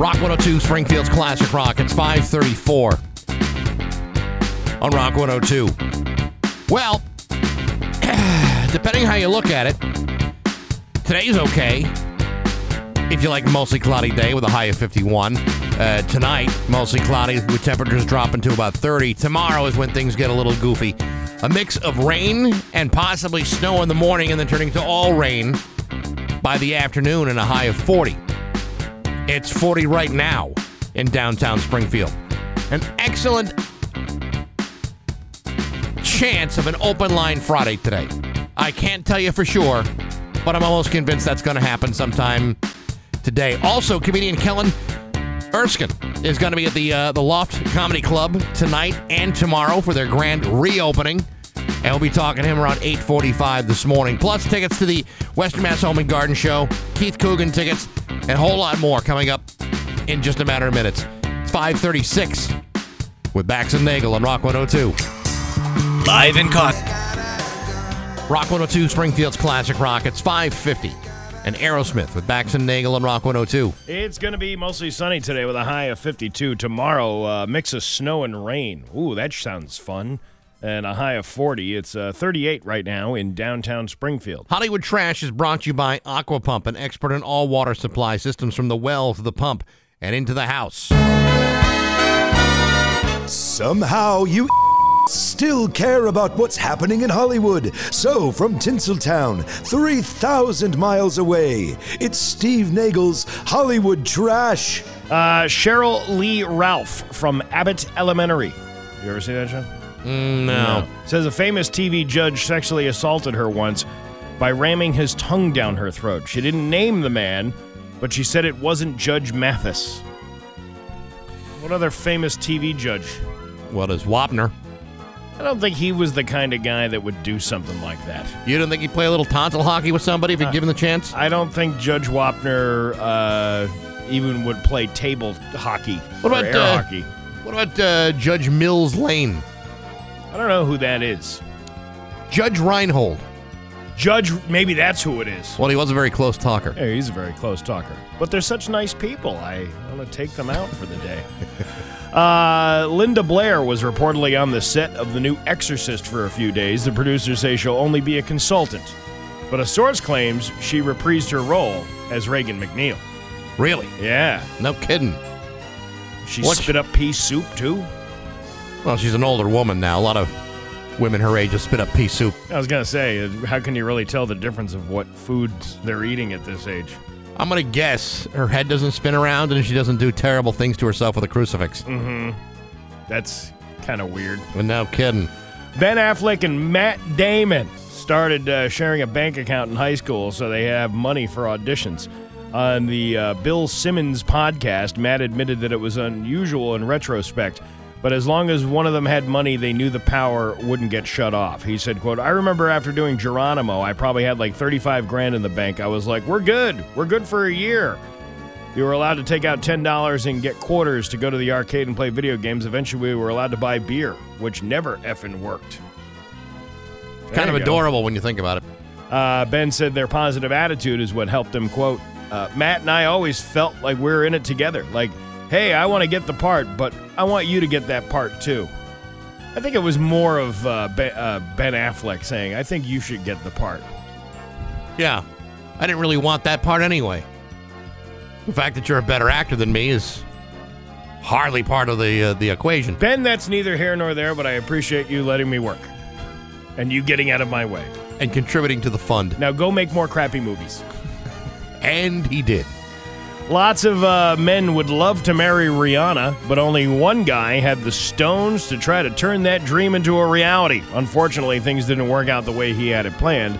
Rock 102, Springfield's Classic Rock. It's 534 on Rock 102. Well, depending how you look at it, today's okay. If you like mostly cloudy day with a high of 51. Uh, tonight, mostly cloudy with temperatures dropping to about 30. Tomorrow is when things get a little goofy. A mix of rain and possibly snow in the morning and then turning to all rain by the afternoon and a high of 40. It's 40 right now in downtown Springfield. An excellent chance of an open line Friday today. I can't tell you for sure, but I'm almost convinced that's going to happen sometime today. Also, comedian Kellen Erskine is going to be at the uh, the Loft Comedy Club tonight and tomorrow for their grand reopening. And we'll be talking to him around 8:45 this morning. Plus tickets to the Western Mass Home and Garden Show, Keith Coogan tickets, and a whole lot more coming up in just a matter of minutes. It's 5:36 with Bax and Nagle on Rock 102. Live in Con. Rock 102 Springfield's Classic Rock. It's 5:50. And Aerosmith with Bax and Nagle on Rock 102. It's going to be mostly sunny today with a high of 52. Tomorrow, uh, mix of snow and rain. Ooh, that sounds fun. And a high of 40. It's uh, 38 right now in downtown Springfield. Hollywood Trash is brought to you by Aqua Pump, an expert in all water supply systems from the well to the pump and into the house. Somehow you still care about what's happening in Hollywood. So, from Tinseltown, 3,000 miles away, it's Steve Nagle's Hollywood Trash. Uh, Cheryl Lee Ralph from Abbott Elementary. You ever see that show? Mm, no. Says a famous TV judge sexually assaulted her once by ramming his tongue down her throat. She didn't name the man, but she said it wasn't Judge Mathis. What other famous TV judge? What is Wapner? I don't think he was the kind of guy that would do something like that. You don't think he'd play a little tonsil hockey with somebody if you'd given the chance? I don't think Judge Wapner uh, even would play table hockey What about, air uh, hockey. What about uh, Judge Mills Lane? I don't know who that is. Judge Reinhold. Judge, maybe that's who it is. Well, he was a very close talker. Yeah, he's a very close talker. But they're such nice people. I want to take them out for the day. Uh, Linda Blair was reportedly on the set of the new Exorcist for a few days. The producers say she'll only be a consultant. But a source claims she reprised her role as Regan MacNeil. Really? Yeah. No kidding. She What- spit up pea soup, too. Well, she's an older woman now. A lot of women her age just spit up pea soup. I was going to say, uh, how can you really tell the difference of what foods they're eating at this age? I'm gonna guess her head doesn't spin around and she doesn't do terrible things to herself with a crucifix. Mm-hmm. That's kind of weird. But no kidding. Ben Affleck and Matt Damon started uh, sharing a bank account in high school so they have money for auditions. On the uh, Bill Simmons podcast, Matt admitted that it was unusual in retrospect, but as long as one of them had money, they knew the power wouldn't get shut off. He said, quote, I remember after doing Geronimo, I probably had like 35 grand in the bank. I was like, we're good. We're good for a year. You were allowed to take out $10 and get quarters to go to the arcade and play video games. Eventually, we were allowed to buy beer, which never effing worked. Kind of you go. adorable when you think about it. Uh, ben said their positive attitude is what helped them, quote, uh, Matt and I always felt like we were in it together. Like, hey, I want to get the part, but I want you to get that part too. I think it was more of uh, ben, uh, ben Affleck saying, I think you should get the part. Yeah. I didn't really want that part anyway. The fact that you're a better actor than me is hardly part of the uh, the equation. Ben, that's neither here nor there, but I appreciate you letting me work and you getting out of my way. And contributing to the fund. Now go make more crappy movies. And he did. Lots of uh, men would love to marry Rihanna, but only one guy had the stones to try to turn that dream into a reality. Unfortunately, things didn't work out the way he had it planned.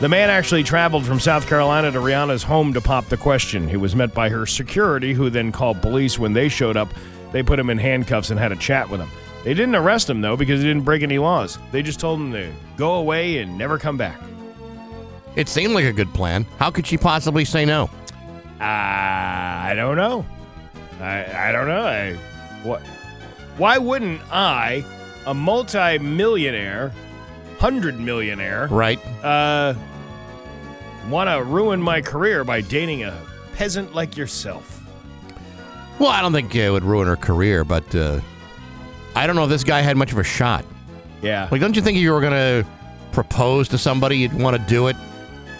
The man actually traveled from South Carolina to Rihanna's home to pop the question. He was met by her security, who then called police. When they showed up, they put him in handcuffs and had a chat with him. They didn't arrest him, though, because he didn't break any laws. They just told him to go away and never come back. It seemed like a good plan. How could she possibly say no? Uh, I don't know. I I don't know. I what? Why wouldn't I, a multi-millionaire, hundred millionaire, Right. uh, want to ruin my career by dating a peasant like yourself. Well, I don't think it would ruin her career, but uh, I don't know if this guy had much of a shot. Yeah. Like, don't you think if you were going to propose to somebody, you'd want to do it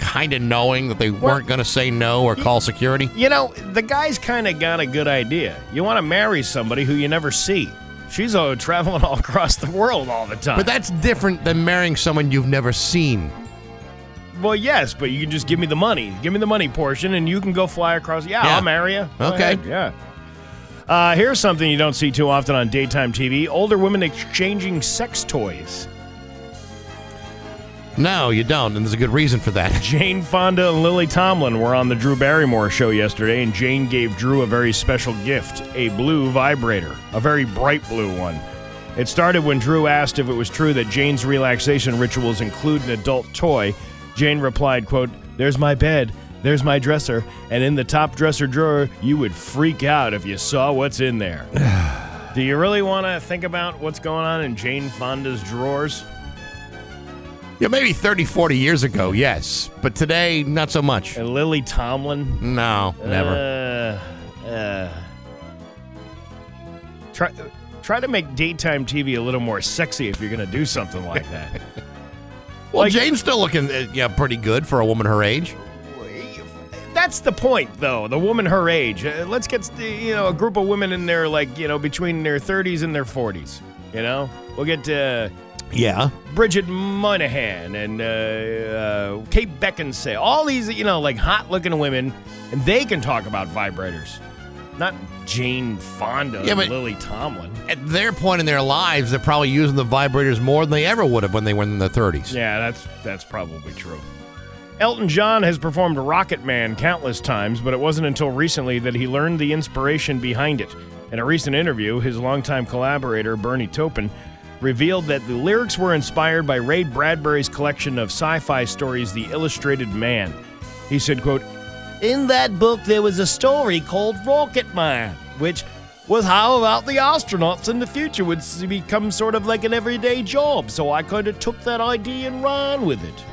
kind of knowing that they weren't going to say no or call security? You know, the guy's kind of got a good idea. You want to marry somebody who you never see. She's uh, traveling all across the world all the time. But that's different than marrying someone you've never seen. well, yes, but you can just give me the money. Give me the money portion, and you can go fly across. Yeah, Yeah. I'll marry you. Go Okay. ahead, Yeah. Uh, here's something you don't see too often on daytime TV: older women exchanging sex toys. No, you don't, and there's a good reason for that. Jane Fonda and Lily Tomlin were on the Drew Barrymore show yesterday, and Jane gave Drew a very special gift a blue vibrator, a very bright blue one. It started when Drew asked if it was true that Jane's relaxation rituals include an adult toy. Jane replied, quote, There's my bed, there's my dresser, and in the top dresser drawer, you would freak out if you saw what's in there. Do you really want to think about what's going on in Jane Fonda's drawers? Yeah, maybe 30, 40 years ago, yes. But today, not so much. And Lily Tomlin? No, never. Uh, uh, try try to make daytime TV a little more sexy if you're going to do something like that. well, like- Jane's still looking uh, yeah, pretty good for a woman her age. That's the point, though. The woman her age. Uh, let's get you know a group of women in there, like you know, between their 30s and their 40s. You know, we'll get uh, Yeah. Bridget Moynahan and uh, uh, Kate Beckinsale. All these, you know, like hot-looking women, and they can talk about vibrators. Not Jane Fonda Yeah, and but- Lily Tomlin. At their point in their lives, they're probably using the vibrators more than they ever would have when they were in their 30s. Yeah, that's that's probably true. Elton John has performed Rocket Man countless times, but it wasn't until recently that he learned the inspiration behind it. In a recent interview, his longtime collaborator, Bernie Taupin, revealed that the lyrics were inspired by Ray Bradbury's collection of sci-fi stories, The Illustrated Man. He said, quote, In that book there was a story called Rocket Man, which was how about the astronauts in the future would become sort of like an everyday job. So I kind of took that idea and ran with it.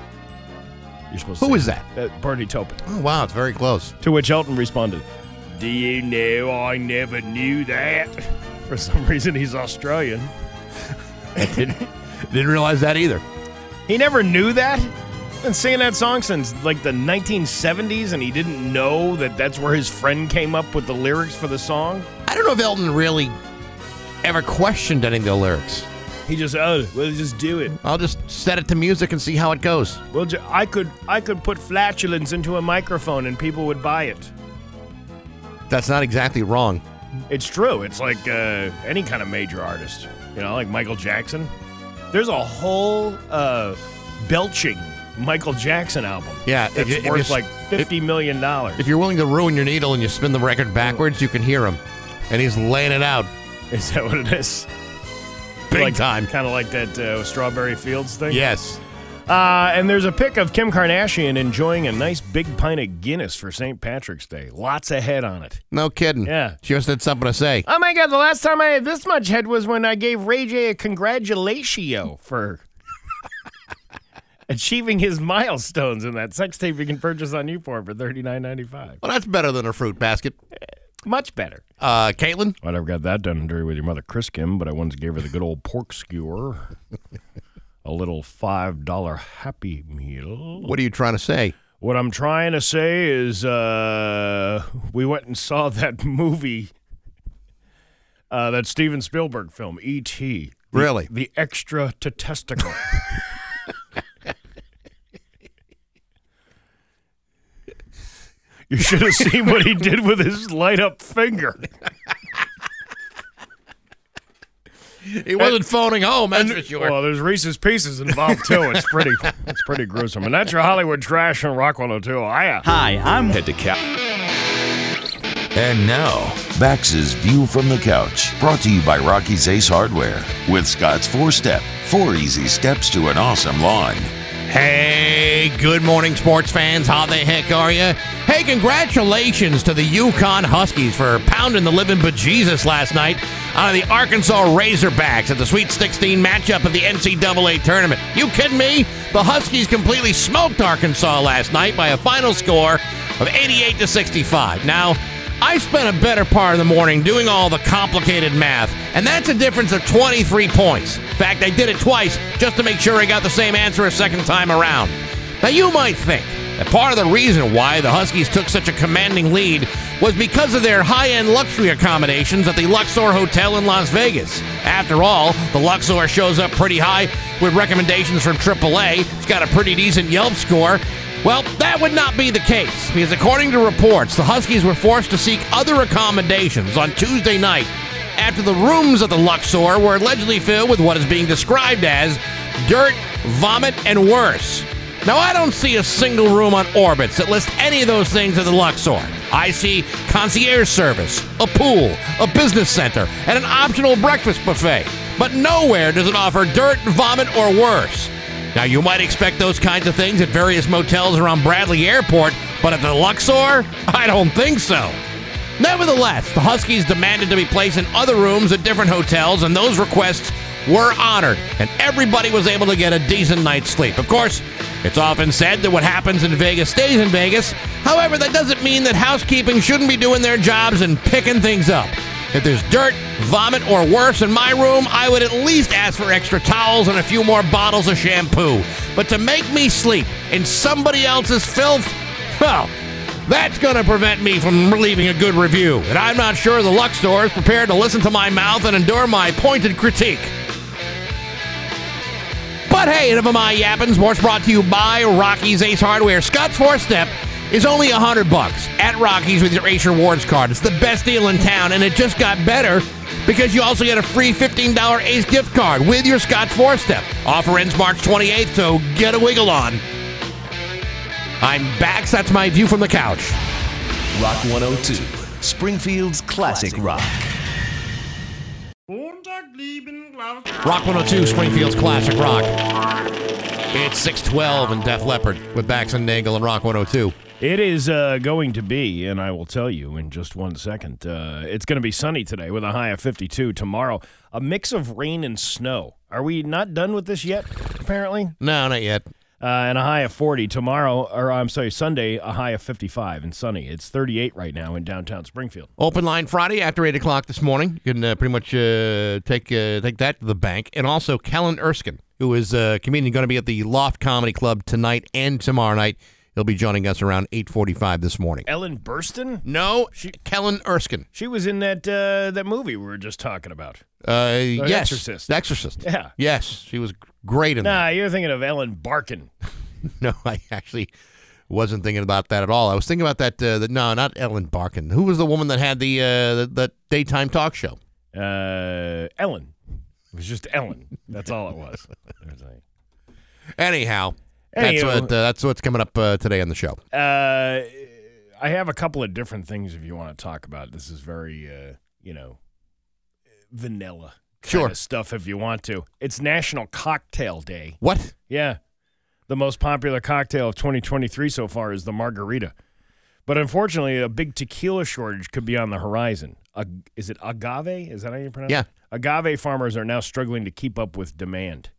You're supposed Who to is that? Uh, Bernie Taupin. Oh, wow, it's very close. To which Elton responded, Do you know I never knew that? For some reason, he's Australian. didn't, didn't realize that either. He never knew that? Been singing that song since like the 1970s, and he didn't know that that's where his friend came up with the lyrics for the song. I don't know if Elton really ever questioned any of the lyrics. He just, oh, we'll just do it. I'll just set it to music and see how it goes. Well, ju- I could, I could put flatulence into a microphone, and people would buy it. That's not exactly wrong. It's true. It's like uh, any kind of major artist, you know, like Michael Jackson. There's a whole uh, belching Michael Jackson album. Yeah, if if worth you- like fifty million dollars. If you're willing to ruin your needle and you spin the record backwards, you can hear him. And he's laying it out Is that what it is? big like, time. Kind of like that uh, Strawberry Fields thing. Yes. Uh, and there's a pic of Kim Kardashian enjoying a nice big pint of Guinness for St. Patrick's Day. Lots of head on it. No kidding. Yeah. She just had something to say. Oh my god, the last time I had this much head was when I gave Ray J a congratulation for achieving his milestones in that sex tape you can purchase on Newport for thirty nine ninety five. Well, that's better than a fruit basket. Much better. Uh, Caitlin? I never got that done and dirty with your mother, Chris Kim, but I once gave her the good old pork skewer. a little five dollar happy meal. What are you trying to say? What I'm trying to say is, uh, we went and saw that movie, uh, that Steven Spielberg film, E.T. The- Really? The extra to testicle. you should have seen what he did with his light up finger. He wasn't phoning home, that's for sure. Well, there's Reese's Pieces involved too. It's pretty, it's pretty gruesome. And that's your Hollywood trash on Rock 102. Hiya. Hi, I'm head to cap. And now, Bax's View from the Couch, brought to you by Rocky's Ace Hardware, with Scott's four step, four easy steps to an awesome lawn. Hey, good morning, sports fans. How the heck are you? Hey, congratulations to the UConn Huskies for pounding the living bejesus last night on the Arkansas Razorbacks at the Sweet 16 matchup of the NCAA tournament. You kidding me? The Huskies completely smoked Arkansas last night by a final score of 88 to 65. Now, I spent a better part of the morning doing all the complicated math, and that's a difference of 23 points. In fact, I did it twice just to make sure I got the same answer a second time around. Now, you might think that part of the reason why the Huskies took such a commanding lead was because of their high end luxury accommodations at the Luxor Hotel in Las Vegas. After all, the Luxor shows up pretty high with recommendations from AAA. It's got a pretty decent Yelp score. Well, that would not be the case because, according to reports, the Huskies were forced to seek other accommodations on Tuesday night after the rooms at the Luxor were allegedly filled with what is being described as dirt, vomit, and worse. Now, I don't see a single room on Orbitz that lists any of those things at the Luxor. I see concierge service, a pool, a business center, and an optional breakfast buffet. But nowhere does it offer dirt, vomit, or worse. Now, you might expect those kinds of things at various motels around Bradley Airport, but at the Luxor? I don't think so. Nevertheless, the Huskies demanded to be placed in other rooms at different hotels, and those requests were honored, and everybody was able to get a decent night's sleep. Of course, it's often said that what happens in Vegas stays in Vegas. However, that doesn't mean that housekeeping shouldn't be doing their jobs and picking things up. If there's dirt, vomit, or worse in my room, I would at least ask for extra towels and a few more bottles of shampoo. But to make me sleep in somebody else's filth, well, that's going to prevent me from leaving a good review. And I'm not sure the Luxor is prepared to listen to my mouth and endure my pointed critique. But hey, enough of my yapping. Sports brought to you by Rocky's Ace Hardware. Scott's four step is only a hundred bucks at Rocky's with your Ace Rewards card. It's the best deal in town, and it just got better because you also get a free $15 Ace gift card with your Scott's four step. Offer ends March 28th, so get a wiggle on. I'm back. So that's my view from the couch. Rock 102, Springfield's classic rock. Rock 102, Springfield's classic rock. It's 612 and Def Leppard with Bax and Nagle and Rock 102. It is uh, going to be, and I will tell you in just one second. Uh, it's going to be sunny today with a high of 52. Tomorrow, a mix of rain and snow. Are we not done with this yet? Apparently, No, not yet. uh, and a high of 40 tomorrow. Or I'm sorry, Sunday, a high of 55 and sunny. It's 38 right now in downtown Springfield. Open line Friday after 8 o'clock this morning. You can uh, pretty much uh, take uh, take that to the bank. And also, Kellen Erskine, who is a comedian going to be at the Loft Comedy Club tonight and tomorrow night. He'll be joining us around 8.45 this morning. Ellen Burstyn. No, Kellen Erskine. She was in that uh, that movie we were just talking about. Uh, yes. Exorcist. The Exorcist. Yeah. Yes, she was great in that. Nah, you're thinking of Ellen Barkin. No, I actually wasn't thinking about that at all. I was thinking about that. Uh, the, no, not Ellen Barkin. Who was the woman that had the uh, the, the daytime talk show? Uh, Ellen. It was just Ellen. That's all it was. It Anyhow, that's what uh, that's what's coming up uh, today on the show. Uh, I have a couple of different things if you want to talk about. This is very, uh, you know, vanilla kind Sure. of stuff if you want to. It's National Cocktail Day. What? Yeah. The most popular cocktail of 2023 so far is the margarita. But unfortunately, a big tequila shortage could be on the horizon. Ag- is it agave? Is that how you pronounce Yeah. it? Agave farmers are now struggling to keep up with demand.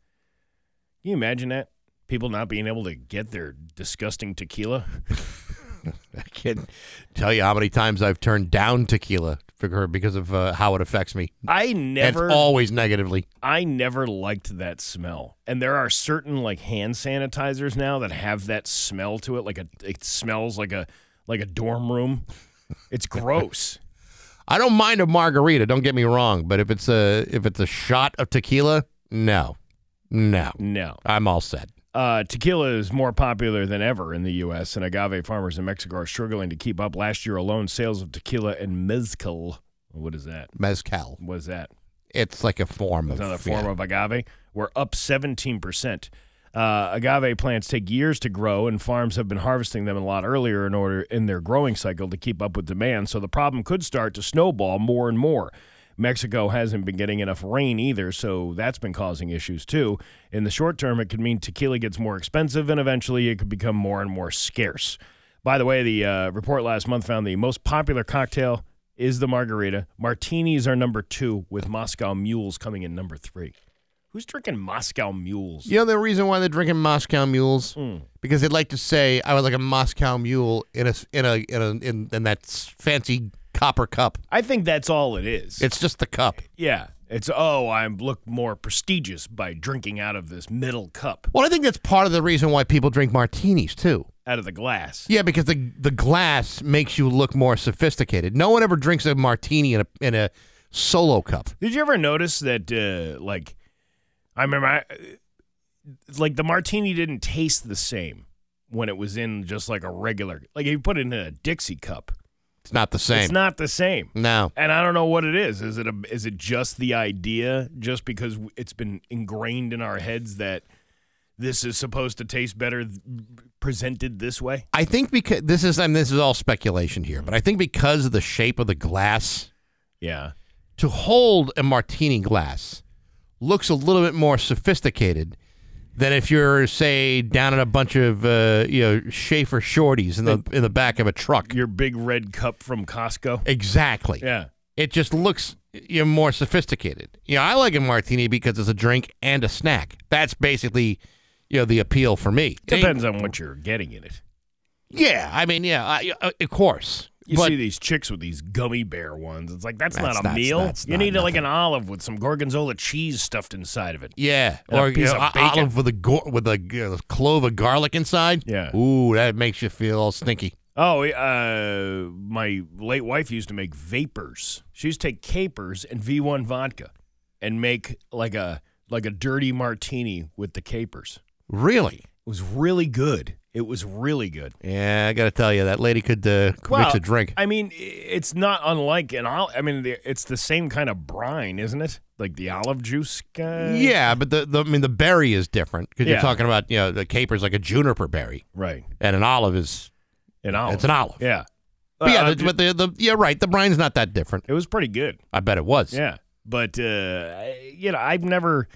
Can you imagine that? People not being able to get their disgusting tequila? I can't tell you how many times I've turned down tequila for her because of uh, how it affects me. I And never it's always negatively. I never liked that smell. And there are certain like hand sanitizers now that have that smell to it like a it smells like a like a dorm room. It's gross. I don't mind a margarita. Don't get me wrong, but if it's a if it's a shot of tequila, no, no, no. I'm all set. Uh, tequila is more popular than ever in the U.S., and agave farmers in Mexico are struggling to keep up. Last year alone, sales of tequila and mezcal, what is that? Mezcal. What is that? It's like a form It's of another form yeah. of agave. We're up 17%. Uh, agave plants take years to grow, and farms have been harvesting them a lot earlier in order in their growing cycle to keep up with demand. So the problem could start to snowball more and more. Mexico hasn't been getting enough rain either, so that's been causing issues too. In the short term, it could mean tequila gets more expensive, and eventually it could become more and more scarce. By the way, the uh, report last month found the most popular cocktail is the margarita. Martinis are number two, with Moscow Mules coming in number three. Who's drinking Moscow Mules? You know the reason why they're drinking Moscow mules? Hmm. Because they'd like to say I was like a Moscow mule in a in a in a in, in that fancy copper cup. I think that's all it is. It's just the cup. yeah. It's oh, I look more prestigious by drinking out of this middle cup, Well, I think that's part of the reason why people drink martinis too. out of the glass. Yeah, because the the glass makes you look more sophisticated. No one ever drinks a martini in a in a solo cup. Did you ever notice that, uh, like, I remember, I, like, the martini didn't taste the same when it was in just like a regular, like, if you put it in a Dixie cup, It's not the same. it's not the same. no. And I don't know what it is. Is it a, is it just the idea, just because it's been ingrained in our heads that this is supposed to taste better presented this way? I think because this is I mean, this is all speculation here, but I think because of the shape of the glass, Yeah. to hold a martini glass looks a little bit more sophisticated than if you're say down in a bunch of uh, you know Schaefer shorties in the in the back of a truck. Your big red cup from Costco. Exactly. Yeah. It just looks you know, more sophisticated. You know, I like a martini because it's a drink and a snack. That's basically you know the appeal for me. Depends on what you're getting in it. Yeah, I mean, yeah, I, uh, of course. You but see these chicks with these gummy bear ones. It's like that's, That's- not a that's- meal. that's you need like an olive with some gorgonzola cheese stuffed inside of it. Yeah, And a or you piece know, of o- olive with a go- with a uh, clove of garlic inside. Yeah. Ooh, that makes you feel all stinky. Oh, uh, my late wife used to make vapors. She used to take capers and V1 vodka and make like a like a dirty martini with the capers. Really? It was really good. It was really good. Yeah, I got to tell you, that lady could uh, could mix a drink. I mean, it's not unlike an olive. I mean, the- it's the same kind of brine, isn't it? Like the olive juice guy. yeah, but the, the I mean the berry is different because Yeah. you're talking about you know the caper's like a juniper berry Right. and an olive is An olive. it's an olive. Yeah. But yeah, Uh, the, but the, the yeah right the brine's not that different. it was pretty good. I bet it was. Yeah, but uh, you know, I've never.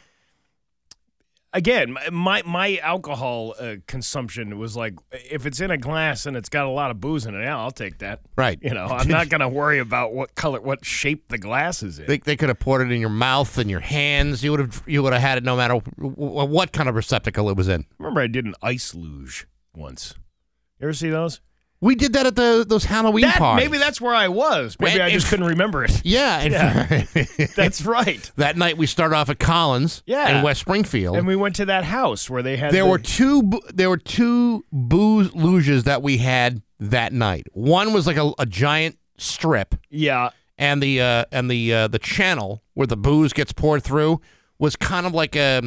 Again, my my alcohol uh, consumption was like if it's in a glass and it's got a lot of booze in it, yeah, I'll take that. Right. You know, I'm not gonna worry about what color, what shape the glass is in. They, they could have poured it in your mouth and your hands. You would have you would have had it no matter w- w- what kind of receptacle it was in. Remember, I did an ice luge once. You ever see those? We did that at the those Halloween That, parties. maybe that's where I was. Maybe Well, I just couldn't remember it. yeah. and- That's right. that night we started off at Collins Yeah. in West Springfield. And we went to that house where they had there the- were two there were two booze luges that we had that night. One was like a, a giant strip, yeah and the uh, and the uh, the channel where the booze gets poured through was kind of like a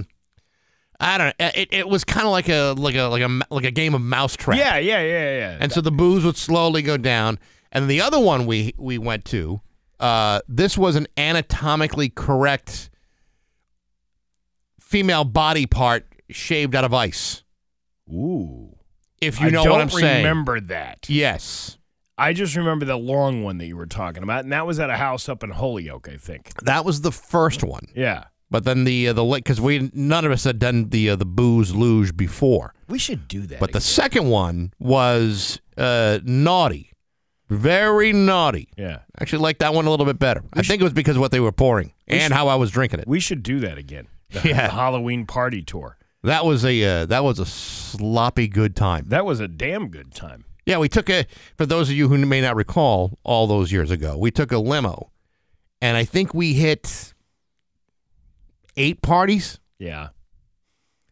I don't know. It, it was kind of like a like a like a like a game of mousetrap. yeah yeah yeah yeah. And so the booze would slowly go down. And the other one we we went to, uh, this was an anatomically correct female body part shaved out of ice. Ooh. If you know don't what I'm saying. remember that. Yes. I just remember the long one that you were talking about, and that was at a house up in Holyoke, I think. That was the first one. Yeah. But then the uh, the because we none of us had done the uh, the booze luge before. We should do that. But the second one was uh, naughty, very naughty. yeah. I Actually, like that one a little bit better. I think it was because of what they were pouring and how I was drinking it. We should do that again. The, Yeah. the Halloween party tour. That was a uh, that was a sloppy good time. That was a damn good time. Yeah, we took a for those of you who may not recall, all those years ago, we took a limo, and I think we hit eight parties. Yeah.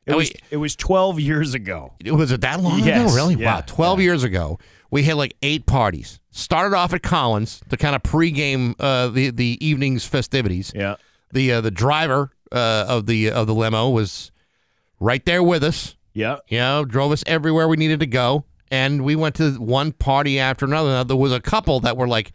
It And was, we- it was 12 years ago. It Was it that long Yes, ago? Really? yeah, wow, twelve yeah. years ago, we had like eight parties. Started off at Collins to kind of pregame uh, the the evening's festivities. Yeah. The uh, the driver uh, of the of the limo was right there with us. Yeah. you know, drove us everywhere we needed to go. And we went to one party after another. Now, there was a couple that were like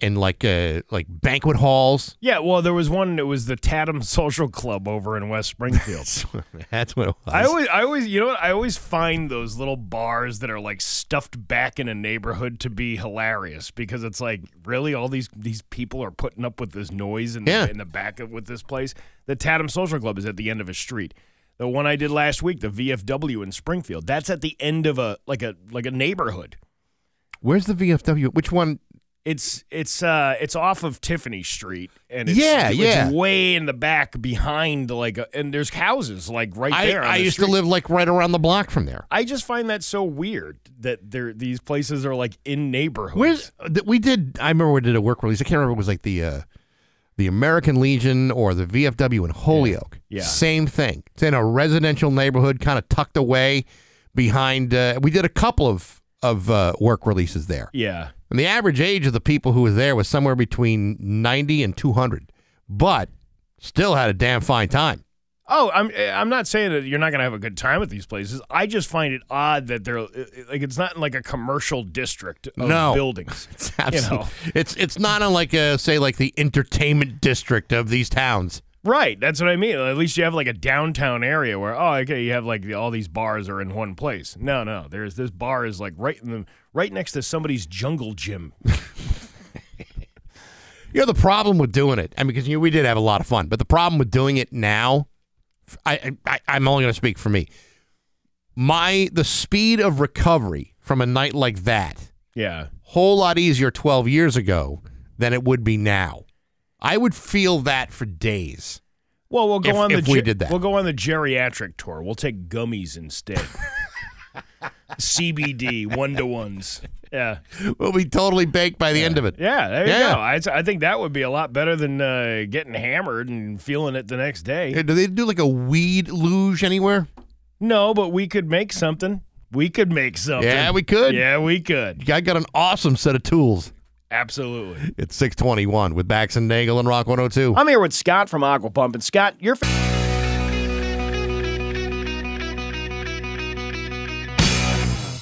in like uh, like banquet halls. Yeah. Well, there was one, it was the Tatham Social Club over in West Springfield. That's what it was. I always, I always, you know what? I always find those little bars that are like stuffed back in a neighborhood to be hilarious because it's like, really, all these these people are putting up with this noise in the, Yeah. in the back of with this place. The Tatham Social Club is at the end of a street. The one I did last week, the VFW in Springfield, that's at the end of a like a like a neighborhood. Where's the VFW? Which one? It's it's uh it's off of Tiffany Street and it's, Yeah, it's yeah. way in the back behind like a, and there's houses like right I, there. I the used street. to live like right around the block from there. I just find that so weird that there these places are like in neighborhoods. Where's we did? I remember we did a work release. I can't remember. It was like the uh, the American Legion or the VFW in Holyoke. Yeah. same thing. It's in a residential neighborhood, kind of tucked away behind. Uh, we did a couple of of uh, work releases there, yeah. And the average age of the people who were there was somewhere between ninety and two hundred, but still had a damn fine time. Oh, I'm I'm not saying that you're not gonna have a good time at these places. I just find it odd that they're like it's not in like a commercial district of No. buildings. It's absolutely. know. It's it's not unlike uh, say like the entertainment district of these towns. Right, that's what I mean. At least you have like a downtown area where oh, okay, you have like the, all these bars are in one place. No, no, there's this bar is like right in the right next to somebody's jungle gym. You know the problem with doing it, I mean, because you know, we did have a lot of fun, but the problem with doing it now, I, I I'm only going to speak for me. My the speed of recovery from a night like that, Yeah, whole lot easier 12 years ago than it would be now. I would feel that for days. Well, we'll go If- on the if we did that. We'll go on the geriatric tour. We'll take gummies instead. CBD one to ones. Yeah, We'll be totally baked by the end of it. yeah. There you Yeah. go. I, I think that would be a lot better than uh, getting hammered and feeling it the next day. Do they do like a weed luge anywhere? no, but we could make something. We could make something. Yeah, we could. Yeah, we could. I got an awesome set of tools. Absolutely. It's 621 with Bax and Nagle and Rock 102. I'm here with Scott from Aqua Pump, and Scott, you're.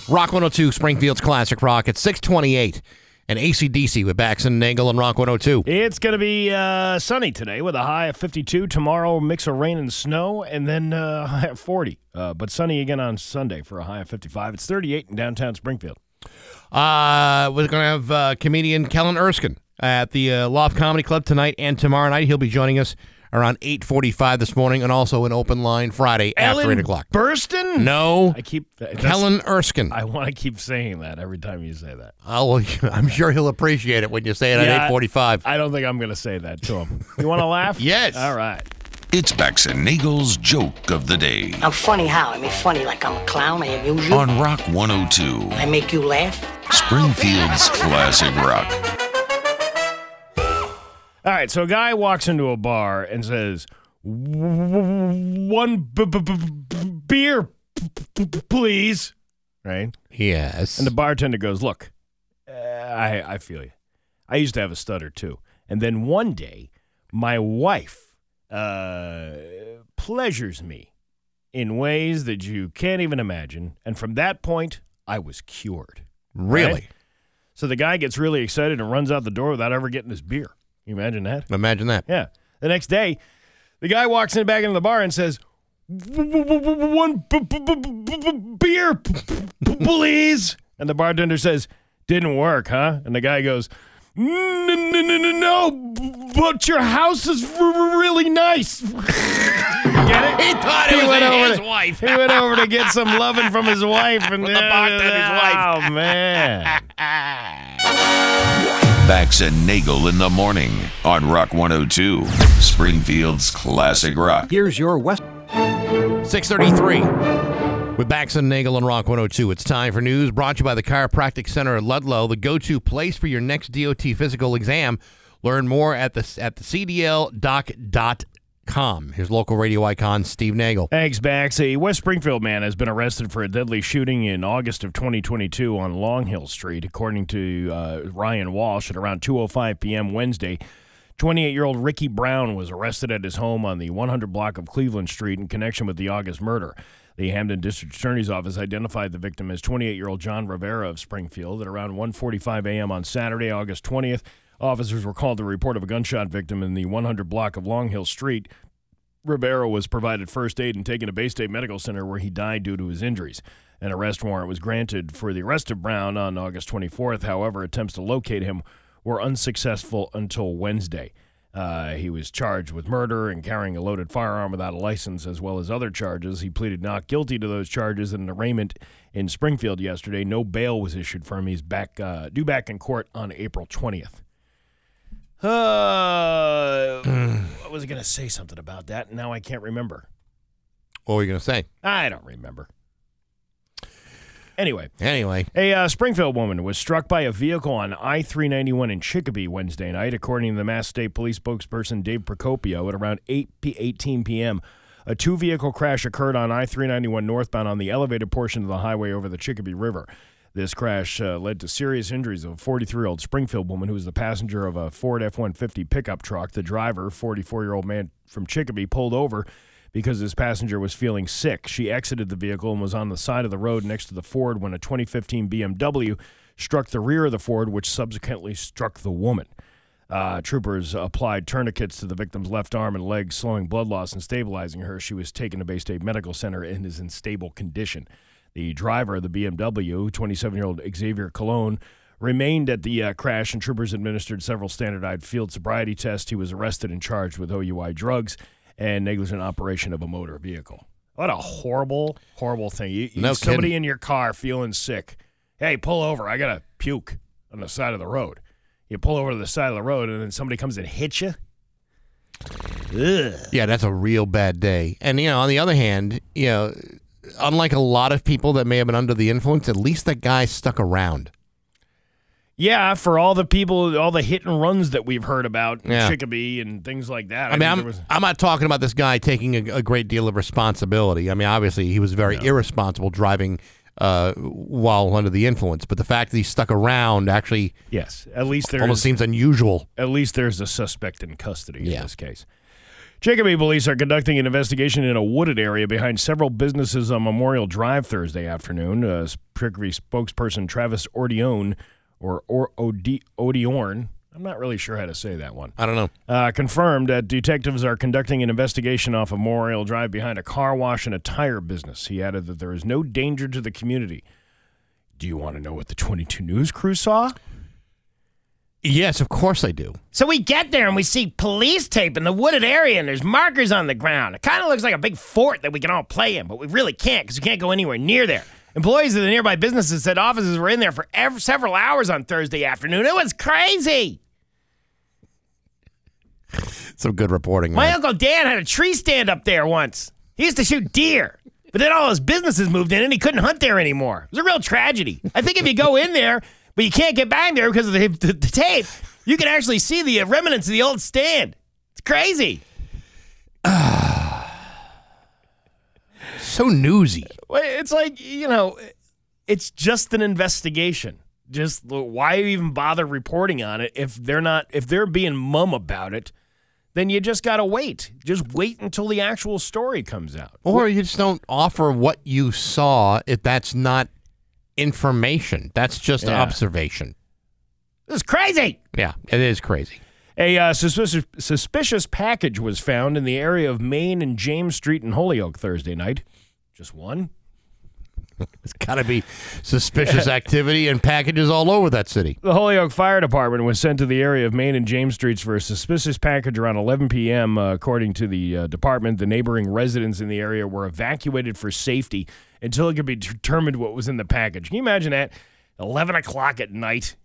Rock 102, Springfield's Classic Rock at 628. And ACDC with Bax and Nagle and Rock 102. It's going to be uh, sunny today with a high of 52. Tomorrow, mix of rain and snow, and then uh, high of 40. Uh, but sunny again on Sunday for a high of 55. It's 38 in downtown Springfield. Uh, we're going to have uh, comedian Kellen Erskine at the uh, Loft Comedy Club tonight and tomorrow night. He'll be joining us around 8.45 this morning and also an open line Friday after Ellen 8 o'clock. Burstyn? No, I keep. Kellen Erskine. I want to keep saying that every time you say that. Oh, I'm sure he'll appreciate it when you say it Yeah, at 8.45. I don't think I'm going to say that to him. You want to laugh? Yes. All right. It's Bax and Nagle's joke of the day I'm funny how? I mean, funny like I'm a clown. I amuse you. on Rock 102, I make you laugh. Springfield's classic rock. All right, so a guy walks into a bar and says, "One b- b- b- b- beer, p- p- p- please." Right, Yes. and the bartender goes, "Look, uh, I I feel you. I used to have a stutter too, and then one day, my wife uh, pleasures me in ways that you can't even imagine, and from that point, I was cured." really? Right? So the guy gets really excited and runs out the door without ever getting his beer. You imagine that? Imagine that. Yeah. The next day, the guy walks in back into the bar and says, "One b- b- b- beer, please." And the bartender says, "Didn't work, huh?" And the guy goes, "No, no, no, no, no, but your house is really nice." Get it? He thought it He was went over his to- wife. He went over to get some loving from his wife, and With the his wife. Oh man! Bax and Nagle in the morning on Rock 102, Springfield's classic rock. Here's your West. 633 with Bax and Nagle and Rock 102. It's time for news brought to you by the Chiropractic Center at Ludlow, the go-to place for your next DOT physical exam. Learn more at the at the cdldoc.com. Here's local radio icon Steve Nagle. Thanks, Bax. A West Springfield man has been arrested for a deadly shooting in August of 2022 on Long Hill Street, according to uh, Ryan Walsh at around 2:05 p.m. Wednesday. 28-year-old Ricky Brown was arrested at his home on the 100 block of Cleveland Street in connection with the August murder. The Hampden District Attorney's Office identified the victim as 28-year-old John Rivera of Springfield at around 1:45 a.m. on Saturday, August 20th. Officers were called to report of a gunshot victim in the 100 block of Long Hill Street. Rivera was provided first aid and taken to Baystate Medical Center where he died due to his injuries. An arrest warrant was granted for the arrest of Brown on August 24th. However, attempts to locate him were unsuccessful until Wednesday. Uh, he was charged with murder and carrying a loaded firearm without a license, as well as other charges. He pleaded not guilty to those charges in an arraignment in Springfield yesterday. No bail was issued for him. He's back uh, due back in court on April twentieth. Uh, I was going to say something about that, and now I can't remember. What were you going to say? I don't remember. Anyway, Anyway, a uh, Springfield woman was struck by a vehicle on I 391 in Chicopee Wednesday night, according to the Mass State Police spokesperson Dave Procopio. At around 8 p- 18 p.m., a two vehicle crash occurred on I 391 northbound on the elevated portion of the highway over the Chicopee River. This crash uh, led to serious injuries of a 43 year old Springfield woman who was the passenger of a Ford F 150 pickup truck. The driver, 44 year old man from Chicopee, pulled over because his passenger was feeling sick. She exited the vehicle and was on the side of the road next to the Ford when a 2015 BMW struck the rear of the Ford, which subsequently struck the woman. Uh, troopers applied tourniquets to the victim's left arm and leg, slowing blood loss and stabilizing her. She was taken to Baystate Medical Center and is in stable condition. The driver of the BMW, 27 year old Xavier Cologne, remained at the uh, crash, and troopers administered several standardized field sobriety tests. He was arrested and charged with OUI drugs and negligent operation of a motor vehicle. What a horrible, horrible thing. You, you No somebody kidding. in your car feeling sick. Hey, pull over. I got to puke on the side of the road. You pull over to the side of the road, and then somebody comes and hits you. Ugh. yeah, that's a real bad day. And you know, on the other hand, you know, unlike a lot of people that may have been under the influence, at least that guy stuck around. Yeah, for all the people, all the hit and runs that we've heard about, in Yeah. Chicopee and things like that. I mean, I'm, was- I'm not talking about this guy taking a, a great deal of responsibility. I mean, obviously, he was very irresponsible driving uh, while under the influence. But the fact that he stuck around actually yes, at least there's almost seems unusual. at least there's a suspect in custody in this case. Chicopee police are conducting an investigation in a wooded area behind several businesses on Memorial Drive Thursday afternoon. Uh, Chicopee spokesperson Travis Ordione, or, or Odi- Odiorne, I'm not really sure how to say that one, I don't know. uh, confirmed that detectives are conducting an investigation off of Memorial Drive behind a car wash and a tire business. He added that there is no danger to the community. Do you want to know what the 22 News crew saw? Yes, of course I do. So we get there and we see police tape in the wooded area and there's markers on the ground. It kind of looks like a big fort that we can all play in, but we really can't because we can't go anywhere near there. Employees of the nearby businesses said offices were in there for ev- several hours on Thursday afternoon. It was crazy. Some good reporting. My man. Uncle Dan had a tree stand up there once. He used to shoot deer, but then all his businesses moved in and he couldn't hunt there anymore. It was a real tragedy. I think if you go in there, but you can't get back there because of the, the, the tape, you can actually see the remnants of the old stand. It's crazy. so newsy. It's like, you know, it's just an investigation. Just why even bother reporting on it if they're not if they're being mum about it, then you just got to wait. Just wait until the actual story comes out. Or you just don't offer what you saw if that's not information. That's just Yeah. observation. This is crazy. Yeah, it is crazy. A uh, suspicious, suspicious package was found in the area of Main and James Street in Holyoke Thursday night. Just one? It's got to be suspicious activity and packages all over that city. The Holyoke Fire Department was sent to the area of Main and James Streets for a suspicious package around 11 p.m. Uh, according to the uh, department, the neighboring residents in the area were evacuated for safety until it could be determined what was in the package. Can you imagine that? 11 o'clock at night.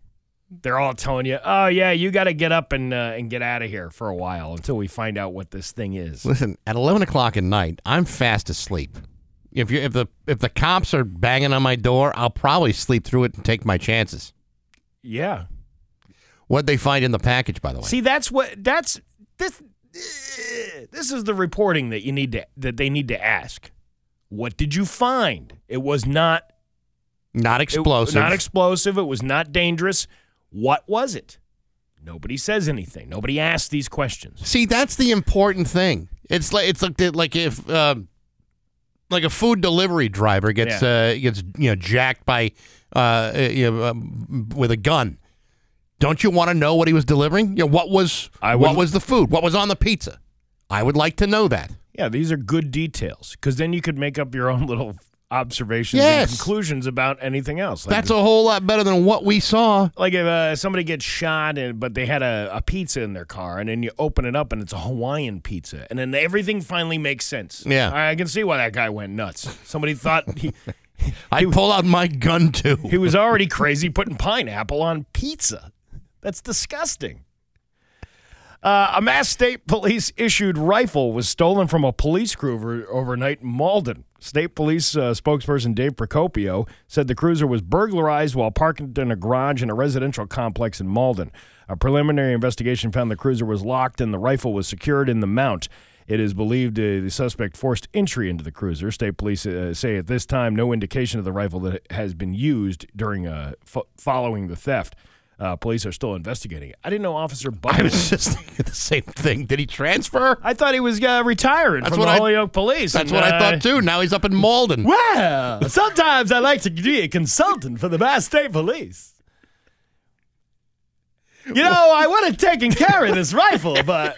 They're all telling you, "Oh yeah, you got to get up and uh, and get out of here for a while until we find out what this thing is." Listen, at eleven o'clock at night, I'm fast asleep. If you if the if the cops are banging on my door, I'll probably sleep through it and take my chances. Yeah. What they find in the package, by the way. See, that's what that's this. This is the reporting that you need to that they need to ask. What did you find? It was not not it- explosive. not explosive. It was not dangerous. What was it? Nobody says anything. Nobody asks these questions. See, that's the important thing. It's like it's like like if um, like a food delivery driver gets uh, gets you know jacked by uh, you know, um, with a gun. Don't you want to know what he was delivering? You know, what was I what was the food? What was on the pizza? I would like to know that. Yeah, these are good details because then you could make up your own little observations Yes. and conclusions about anything else. Like, That's a whole lot better than what we saw. like if uh, somebody gets shot and but they had a, a pizza in their car and then you open it up and it's a Hawaiian pizza and then everything finally makes sense. Yeah. I can see why that guy went nuts. Somebody thought he I'd pull out my gun too. he was already crazy putting pineapple on pizza. That's disgusting. Uh, a Mass State Police issued rifle was stolen from a police cruiser overnight in Malden. State Police uh, spokesperson Dave Procopio said the cruiser was burglarized while parked in a garage in a residential complex in Malden. A preliminary investigation found the cruiser was locked and the rifle was secured in the mount. It is believed uh, the suspect forced entry into the cruiser. State police uh, say at this time no indication of the rifle that has been used during uh, fo- following the theft. Uh, police are still investigating. I didn't know Officer I was just thinking the same thing. Did he transfer? I thought he was uh, retiring That's from what the I- Holyoke Police. That's and, what I uh, thought too. Now he's up in Malden. Well, sometimes I like to be a consultant for the Mass State Police. You know, I would have taken care of this rifle, but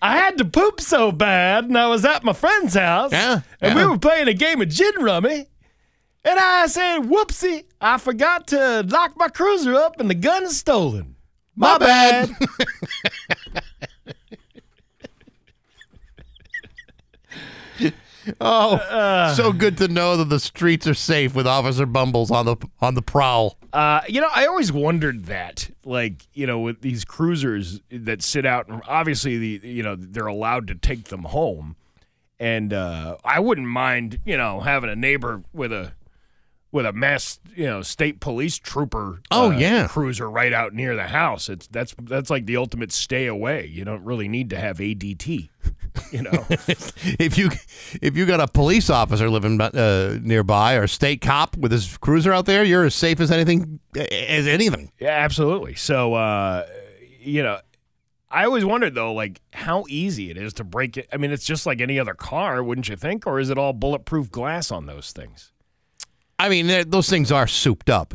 I had to poop so bad, and I was at my friend's house. Yeah, And yeah. we were playing a game of gin rummy. And I said, whoopsie, I forgot to lock my cruiser up, and the gun is stolen. My bad. oh, so good to know that the streets are safe with Officer Bumbles on the on the prowl. Uh, you know, I always wondered that, like, you know, with these cruisers that sit out, and obviously, the you know, they're allowed to take them home, and uh, I wouldn't mind, you know, having a neighbor with a with a mass, you know, state police trooper. Oh, uh, yeah. cruiser right out near the house. It's that's that's like the ultimate stay away. You don't really need to have ADT, you know. if you if you got a police officer living uh, nearby or state cop with his cruiser out there, you're as safe as anything as anything. Yeah, absolutely. So, uh, you know, I always wondered though, like how easy it is to break it. I mean, it's just like any other car, wouldn't you think? Or is it all bulletproof glass on those things? I mean, those things are souped up,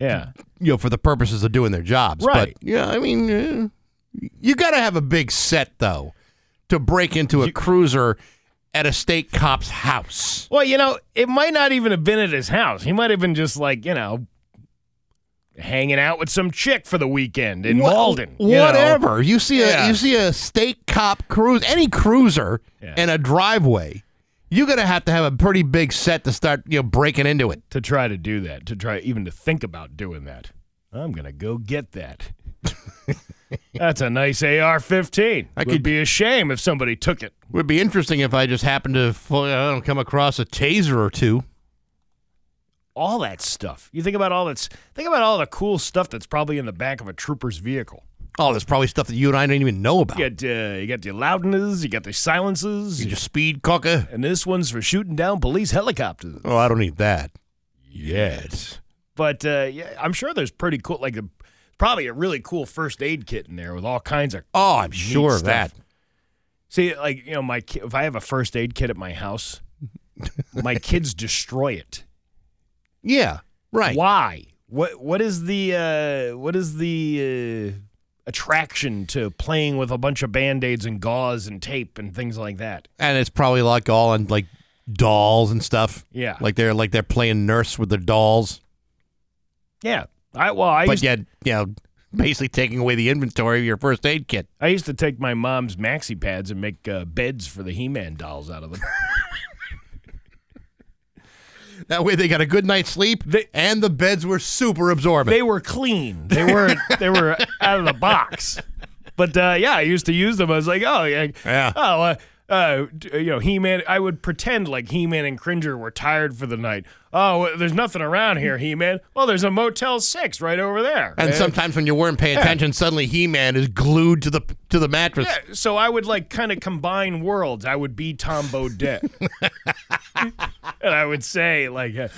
Yeah. you know, for the purposes of doing their jobs. Right. But yeah, I mean, uh, you got to have a big set though to break into a cruiser at a state cop's house. Well, you know, it might not even have been at his house. He might have been just like, you know, hanging out with some chick for the weekend in Wha- Malden. you know? Whatever. You see a Yeah. you see a state cop cruise any cruiser Yeah. in a driveway, you're gonna have to have a pretty big set to start you know breaking into it. To try to do that, to try even to think about doing that. I'm gonna go get that. That's a nice AR-15. I Would could- be a shame if somebody took it. Would be interesting if I just happened to I don't know, come across a taser or two. all that stuff. You think about all that's think about all the cool stuff that's probably in the back of a trooper's vehicle. Oh, there's probably stuff that you and I didn't even know about. You got uh, you got the loudness, you got the silences, You just speed cocker. and this one's for shooting down police helicopters. Oh, I don't need that. Yes, but uh, yeah, I'm sure there's pretty cool, like a, probably a really cool first aid kit in there with all kinds of. Oh, I'm sure of that. See, like you know, my ki- if I have a first aid kit at my house, my kids destroy it. Yeah, right. Why? What what is the uh, what is the uh, attraction to playing with a bunch of band-aids and gauze and tape and things like that? And it's probably like all on like dolls and stuff. Yeah. Like they're like they're playing nurse with their dolls. Yeah. I well I but used, yet, you know, basically taking away the inventory of your first aid kit. I used to take my mom's maxi pads and make uh, beds for the He-Man dolls out of them. That way they got a good night's sleep and the beds were super absorbent. they were clean. They weren't they were out of the box. But uh, yeah, I used to use them. I was like, oh yeah, Yeah. oh. Uh, uh, you know, He-Man. I would pretend like He-Man and Cringer were tired for the night. Oh, there's nothing around here, He-Man. Well, there's a Motel Six right over there. and Uh, sometimes when you weren't paying attention, suddenly He-Man is glued to the to the mattress. Yeah, so I would like kind of combine worlds. I would be Tom Bodett. and I would say, like, uh,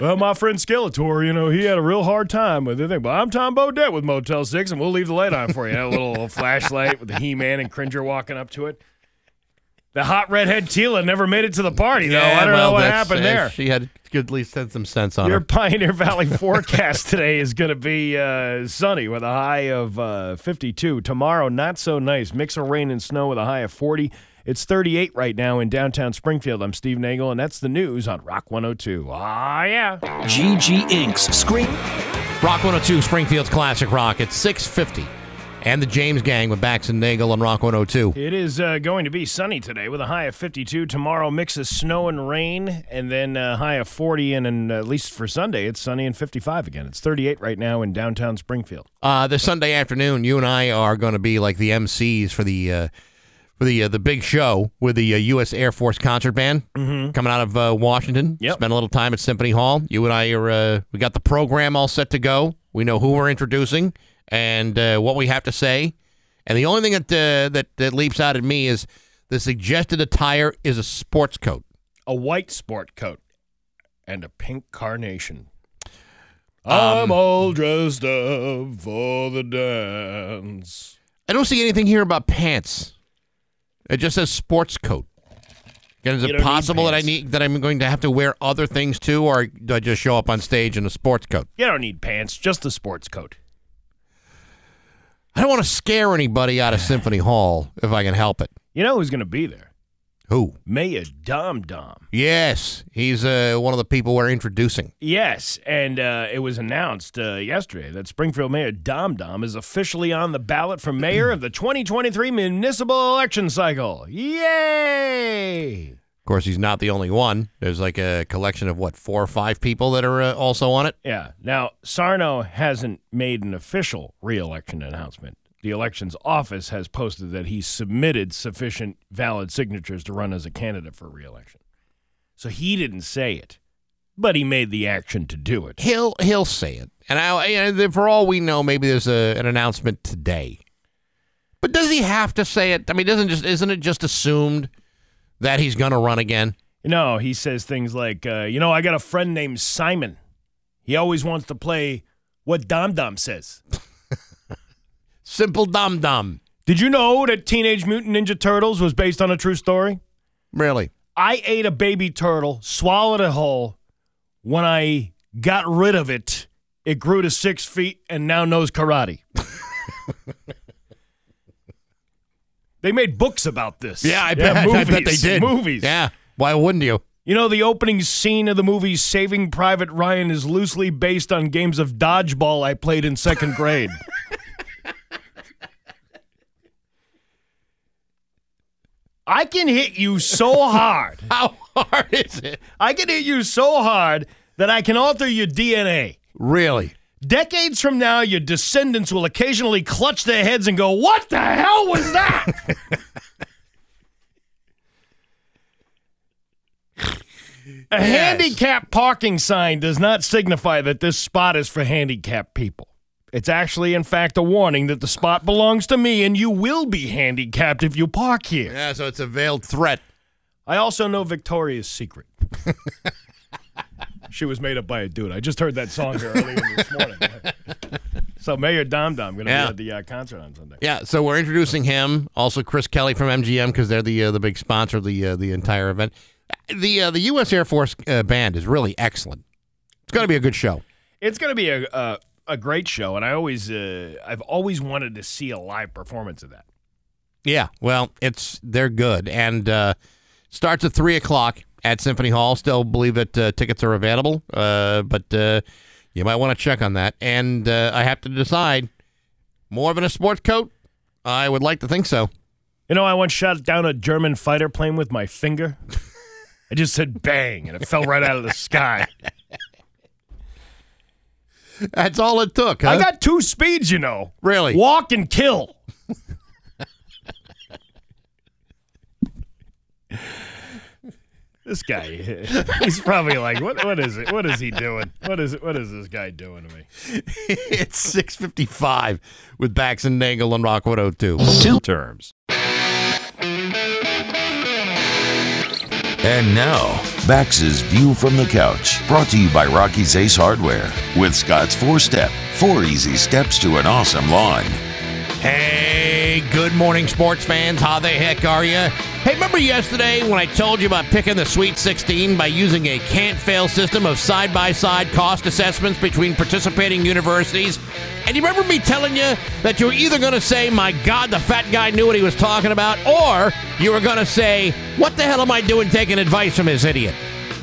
well, my friend Skeletor, you know, he had a real hard time with thing, but I'm Tom Bodett with Motel 6, and we'll leave the light on for you. A little flashlight with the He Man and Cringer walking up to it. The hot redhead Tila never made it to the party, though. I don't well, know what happened uh, there. She had to at least had some sense on it. Your her. Pioneer Valley forecast today is going to be uh, sunny with a high of uh, 52. Tomorrow, not so nice. Mix of rain and snow with a high of 40. It's 38 right now in downtown Springfield. I'm Steve Nagle, and that's the news on Rock 102. Ah, yeah. GG Inc.'s Screen. Rock 102, Springfield's Classic Rock. It's 650. And the James Gang with Bax and Nagle on Rock 102. It is uh, going to be sunny today with a high of 52. Tomorrow, mix of snow and rain, and then a high of 40. And, and at least for Sunday, it's sunny and 55 again. It's 38 right now in downtown Springfield. Uh, this Sunday afternoon, you and I are going to be like the MCs for the uh, for the uh, the big show with the uh, U.S. Air Force concert band coming out of uh, Washington. Yep. Spend a little time at Symphony Hall. You and I are uh, we got the program all set to go. We know who we're introducing and uh, what we have to say. And the only thing that, uh, that that leaps out at me is the suggested attire is a sports coat. A white sport coat and a pink carnation. I'm all dressed up for the dance. I don't see anything here about pants. It just says sports coat. And is You it possible that I need that I'm going to have to wear other things too, or do I just show up on stage in a sports coat? You don't need pants, just the sports coat. I don't want to scare anybody out of Symphony Hall if I can help it. You know who's going to be there? Who? Mayor Dom Dom. Yes, he's uh, one of the people we're introducing. Yes, and uh, it was announced uh, yesterday that Springfield Mayor Dom Dom is officially on the ballot for mayor of the 2023 municipal election cycle. Yay! Of course, he's not the only one. There's like a collection of what four or five people that are uh, also on it. Yeah. Now, Sarno hasn't made an official reelection announcement. The elections office has posted that he submitted sufficient valid signatures to run as a candidate for reelection. So he didn't say it, but he made the action to do it. He'll he'll say it, and I, and for all we know, maybe there's a, an announcement today. But does he have to say it? I mean, doesn't just isn't it just assumed that he's going to run again? No, he says things like, uh, you know, I got a friend named Simon. He always wants to play what Dom Dom says. Simple dum dum. Did you know that Teenage Mutant Ninja Turtles was based on a true story? Really? I ate a baby turtle, swallowed it whole. When I got rid of it, it grew to six feet and now knows karate. they made books about this. Yeah, I bet. I bet they did. Movies. Yeah. Why wouldn't you? You know, the opening scene of the movie Saving Private Ryan is loosely based on games of dodgeball I played in second grade. I can hit you so hard. How hard is it? I can hit you so hard that I can alter your DNA. Really? Decades from now, your descendants will occasionally clutch their heads and go, What the hell was that? A handicap parking sign does not signify that this spot is for handicapped people. It's actually, in fact, a warning that the spot belongs to me and you will be handicapped if you park here. Yeah. So it's a veiled threat. I also know Victoria's Secret. she was made up by a dude. I just heard that song here earlier this morning. so Mayor Dom Dom going to Yeah. be at the uh, concert on Sunday. Yeah. So we're introducing him. Also, Chris Kelly from MGM because they're the uh, the big sponsor of the uh, the entire event. The uh, the U.S. Air Force uh, band is really excellent. It's going to be a good show. It's going to be a, a a great show, and I always uh, I've always wanted to see a live performance of that. Yeah, well, it's they're good, and uh, starts at three o'clock at Symphony Hall. Still believe that uh, tickets are available, uh, but uh, you might want to check on that. And uh, I have to decide more than a sports coat. I would like to think so. You know, I once shot down a German fighter plane with my finger. I just said bang, and it fell right out of the sky. That's all it took. Huh? I got two speeds, you know. Really? Walk and kill. this guy, he's probably like, what? What is it? What is he doing? What is it? What is this guy doing to me? it's six fifty five with Bax and Nagle on Rock One Hundred Two. Two terms. And now, Bax's View from the Couch, brought to you by Rocky's Ace Hardware. With Scott's four step, four easy steps to an awesome lawn. Hey, good morning, sports fans. How the heck are you? Hey, remember yesterday when I told you about picking the Sweet 16 by using a can't fail system of side by side cost assessments between participating universities? And you remember me telling you that you were either going to say, My God, the fat guy knew what he was talking about, or you were going to say, What the hell am I doing taking advice from this idiot?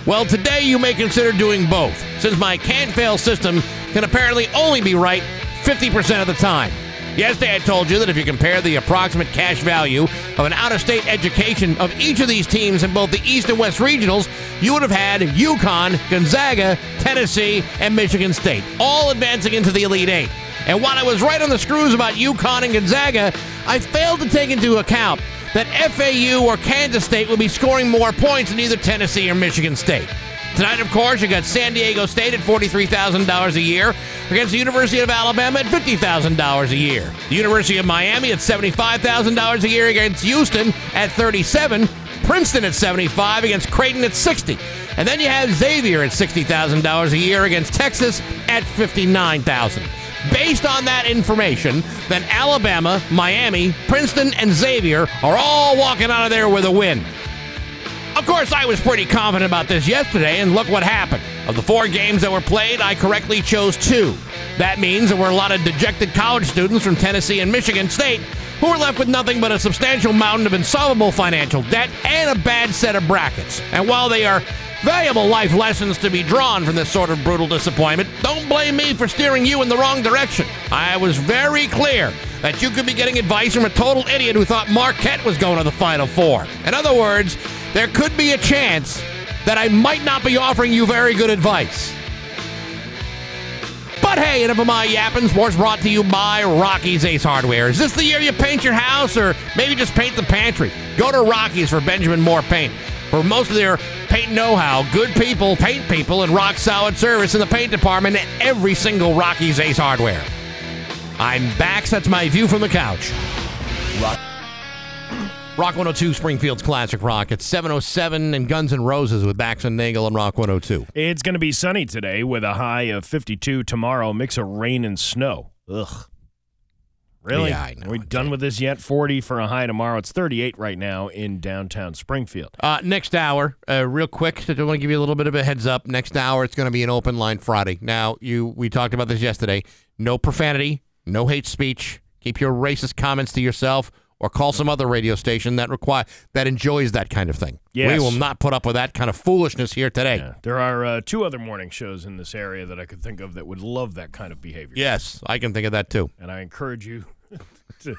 Well, today you may consider doing both, since my can't fail system can apparently only be right 50% of the time. Yesterday, I told you that if you compare the approximate cash value of an out of state education of each of these teams in both the East and West regionals, you would have had UConn, Gonzaga, Tennessee, and Michigan State, all advancing into the Elite Eight. And while I was right on the screws about UConn and Gonzaga, I failed to take into account that FAU or Kansas State would be scoring more points than either Tennessee or Michigan State. Tonight, of course, you got San Diego State at $43,000 a year against the University of Alabama at $50,000 a year. The University of Miami at $75,000 a year against Houston at 37, Princeton at 75 against Creighton at 60. And then you have Xavier at $60,000 a year against Texas at 59,000. Based on that information, then Alabama, Miami, Princeton, and Xavier are all walking out of there with a win. Of course, I was pretty confident about this yesterday, and look what happened. Of the four games that were played, I correctly chose two. That means there were a lot of dejected college students from Tennessee and Michigan State who were left with nothing but a substantial mountain of insolvable financial debt and a bad set of brackets. And while they are valuable life lessons to be drawn from this sort of brutal disappointment, don't blame me for steering you in the wrong direction. I was very clear that you could be getting advice from a total idiot who thought Marquette was going to the Final Four. In other words, there could be a chance that I might not be offering you very good advice. But hey, enough of my yapping. Sports brought to you by Rocky's Ace Hardware. Is this the year you paint your house or maybe just paint the pantry? Go to Rocky's for Benjamin Moore Paint. For most of their paint know how, good people paint people and rock solid service in the paint department at every single Rocky's Ace Hardware. I'm back. That's my view from the couch. Rock. Rock 102, Springfield's Classic Rock. It's 707 and Guns N' Roses with Bax and Nagle and Rock 102. It's going to be sunny today with a high of 52 tomorrow, mix of rain and snow. Ugh. Really? Yeah, I know. Are we done with this yet? 40 for a high tomorrow. It's 38 right now in downtown Springfield. Uh, next hour, uh, real quick, I want to give you a little bit of a heads up. Next hour, it's going to be an open line Friday. Now, you we talked about this yesterday. No profanity, no hate speech. Keep your racist comments to yourself, or call some other radio station that require that enjoys that kind of thing. Yes. We will not put up with that kind of foolishness here today. Yeah. There are uh, two other morning shows in this area that I could think of that would love that kind of behavior. Yes, I can think of that too. And I encourage you to,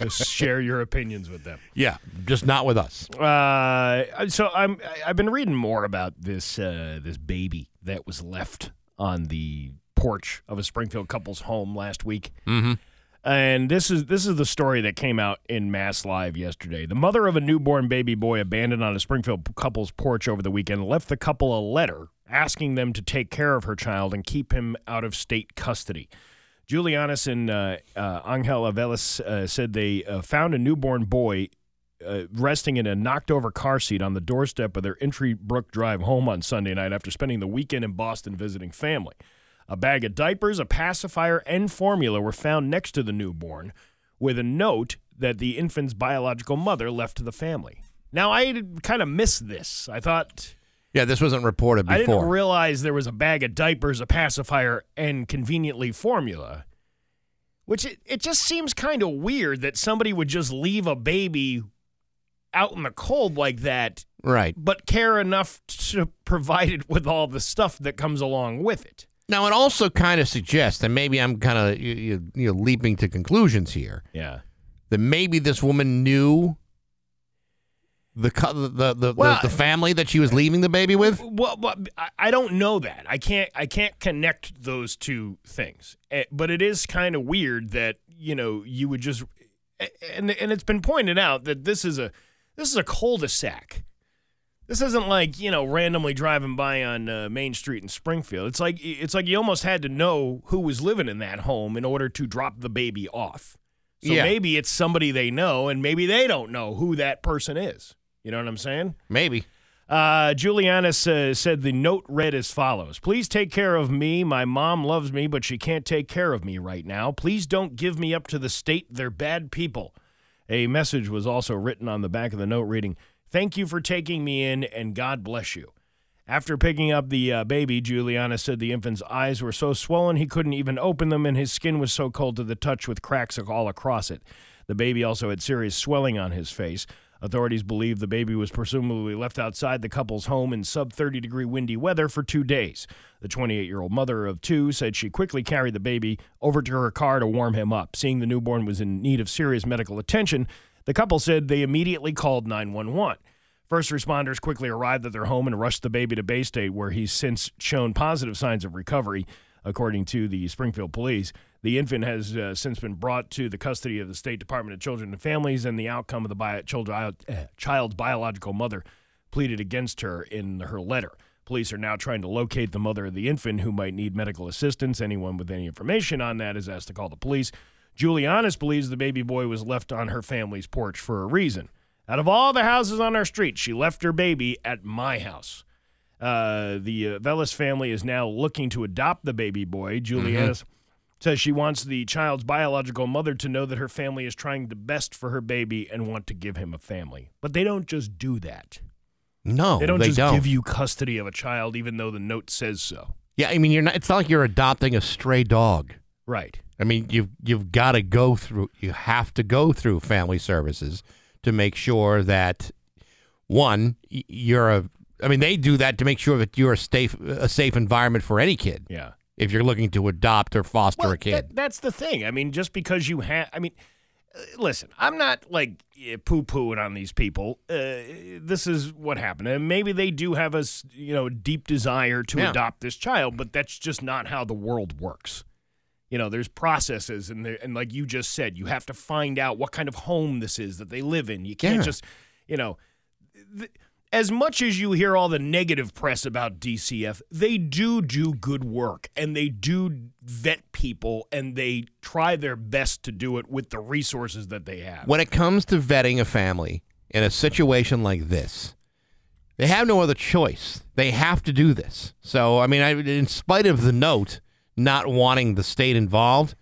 to share your opinions with them. Yeah, just not with us. Uh, so I'm I've been reading more about this uh, this baby that was left on the porch of a Springfield couple's home last week. Mm-hmm. And this is this is the story that came out in MassLive yesterday. The mother of a newborn baby boy abandoned on a Springfield couple's porch over the weekend left the couple a letter asking them to take care of her child and keep him out of state custody. Julianis and uh, uh, Angel Avelis uh, said they uh, found a newborn boy uh, resting in a knocked over car seat on the doorstep of their Entry Brook Drive home on Sunday night after spending the weekend in Boston visiting family. A bag of diapers, a pacifier, and formula were found next to the newborn with a note that the infant's biological mother left to the family. Now, I kind of missed this. I thought. Yeah, this wasn't reported before. I didn't realize there was a bag of diapers, a pacifier, and conveniently formula. Which it, it just seems kind of weird that somebody would just leave a baby out in the cold like that, right. but care enough to provide it with all the stuff that comes along with it. Now, it also kind of suggests, and maybe I'm kind of you, you, you know, leaping to conclusions here, Yeah. that maybe this woman knew the the the, the, Well, the family that she was leaving the baby with. Well, well, I- don't know that. I can't. I can't connect those two things. Eh, But it is kind of weird that you know you would just, and and it's been pointed out that this is a this is a cul-de-sac. This isn't like you know randomly driving by on uh, Main Street in Springfield. It's like it's like you almost had to know who was living in that home in order to drop the baby off. So Yeah. maybe it's somebody they know, and maybe they don't know who that person is. You know what I'm saying? Maybe. Uh, Julianus uh, said the note read as follows Please take care of me. My mom loves me, but she can't take care of me right now. Please don't give me up to the state. They're bad people. A message was also written on the back of the note reading Thank you for taking me in, and God bless you. After picking up the uh, baby, Juliana said the infant's eyes were so swollen he couldn't even open them, and his skin was so cold to the touch with cracks all across it. The baby also had serious swelling on his face. Authorities believe the baby was presumably left outside the couple's home in sub 30 degree windy weather for two days. The 28 year old mother of two said she quickly carried the baby over to her car to warm him up. Seeing the newborn was in need of serious medical attention, the couple said they immediately called 911. First responders quickly arrived at their home and rushed the baby to Baystate, where he's since shown positive signs of recovery, according to the Springfield police. The infant has uh, since been brought to the custody of the State Department of Children and Families, and the outcome of the bio- child, uh, child's biological mother pleaded against her in her letter. Police are now trying to locate the mother of the infant who might need medical assistance. Anyone with any information on that is asked to call the police. Julianis believes the baby boy was left on her family's porch for a reason. Out of all the houses on our street, she left her baby at my house. Uh, the uh, Velas family is now looking to adopt the baby boy. Julianis says she wants the child's biological mother to know that her family is trying the best for her baby and want to give him a family. But they don't just do that. No, They don't they just don't. give you custody of a child, even though the note says so. yeah, I mean, you're not. It's not like you're adopting a stray dog. Right. I mean, you've you've got to go through. You have to go through family services to make sure that one, you're a. I mean, they do that to make sure that you're a safe a safe environment for any kid. Yeah. If you're looking to adopt or foster Well, a kid, that- that's the thing. I mean, just because you have, I mean, uh, listen, I'm not like poo pooing on these people. Uh, this is what happened. And maybe they do have a you know, deep desire to Yeah. adopt this child, but that's just not how the world works. You know, there's processes, and there, and like you just said, you have to find out what kind of home this is that they live in. You can't Yeah. just, you know, th- as much as you hear all the negative press about DCF, they do do good work and they do vet people and they try their best to do it with the resources that they have. when it comes to vetting a family in a situation like this, they have no other choice. They have to do this. So, I mean, I, in spite of the note not wanting the state involved,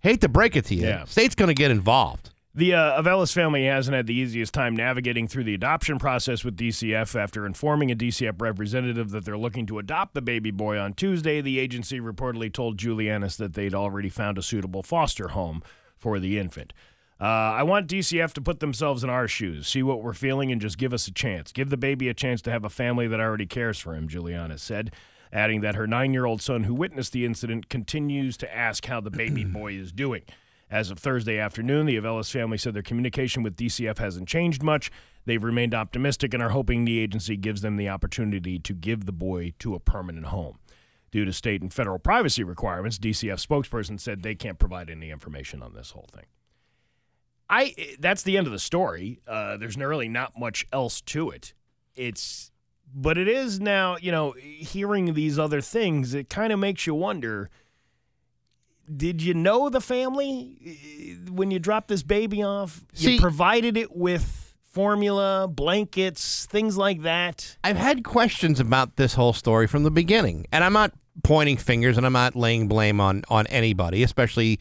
hate to break it to you, Yeah. state's going to get involved. The uh, Avelis family hasn't had the easiest time navigating through the adoption process with DCF. After informing a DCF representative that they're looking to adopt the baby boy on Tuesday, the agency reportedly told Julianis that they'd already found a suitable foster home for the infant. Uh, I want DCF to put themselves in our shoes, see what we're feeling, and just give us a chance. Give the baby a chance to have a family that already cares for him, Juliana said, adding that her nine year old son, who witnessed the incident, continues to ask how the baby boy is doing. As of Thursday afternoon, the Avelis family said their communication with DCF hasn't changed much. They've remained optimistic and are hoping the agency gives them the opportunity to give the boy to a permanent home. Due to state and federal privacy requirements, DCF spokesperson said they can't provide any information on this whole thing. I that's the end of the story. Uh, there's really not much else to it. It's but it is now, you know, hearing these other things, it kind of makes you wonder did you know the family when you dropped this baby off? See- you provided it with formula, blankets, things like that. I've had questions about this whole story from the beginning, and I'm not pointing fingers and I'm not laying blame on on anybody, especially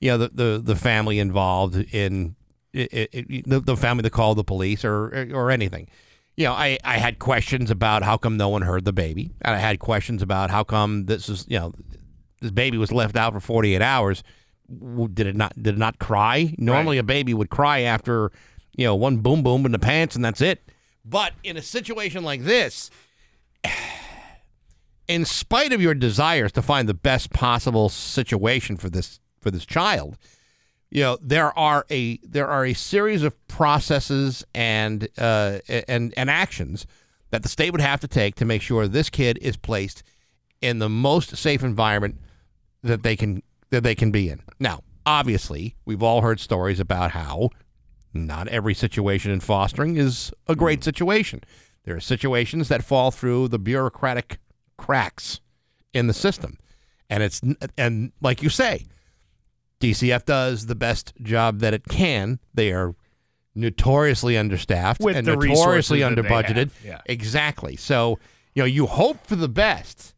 you know the the, the family involved in it, it, it- the, the family that called the police or or anything. You know, I, I had questions about how come no one heard the baby, and I had questions about how come this is you know this baby was left out for 48 hours. Did it not did it not cry? Normally, a baby would cry after you know one boom boom in the pants, and that's it. But in a situation like this, in spite of your desires to find the best possible situation for this for this child, you know there are a there are a series of processes and uh, and and actions that the state would have to take to make sure this kid is placed in the most safe environment that they can that they can be in. Now, obviously, we've all heard stories about how not every situation in fostering is a great situation. There are situations that fall through the bureaucratic cracks in the system. And it's and like you say, DCF does the best job that it can. They are notoriously understaffed With and notoriously they underbudgeted. yeah. Exactly. So, you know, you hope for the best.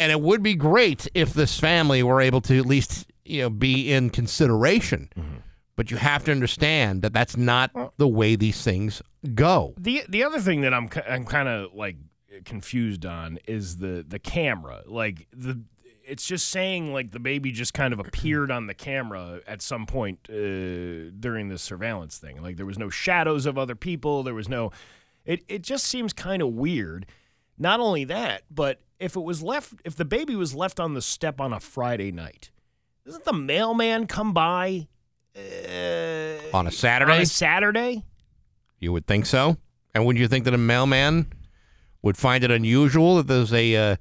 And it would be great if this family were able to at least, you know, be in consideration mm-hmm. but you have to understand that that's not the way these things go. The the other thing that I'm I'm kind of like confused on is the the camera. Like the it's just saying like the baby just kind of appeared on the camera at some point uh, during this surveillance thing. Like there was no shadows of other people. There was no. It it just seems kind of weird. Not only that, but if it was left, if the baby was left on the step on a Friday night, doesn't the mailman come by uh, On a Saturday? on a Saturday? you would think so. And wouldn't you think that a mailman would find it unusual that there's a uh,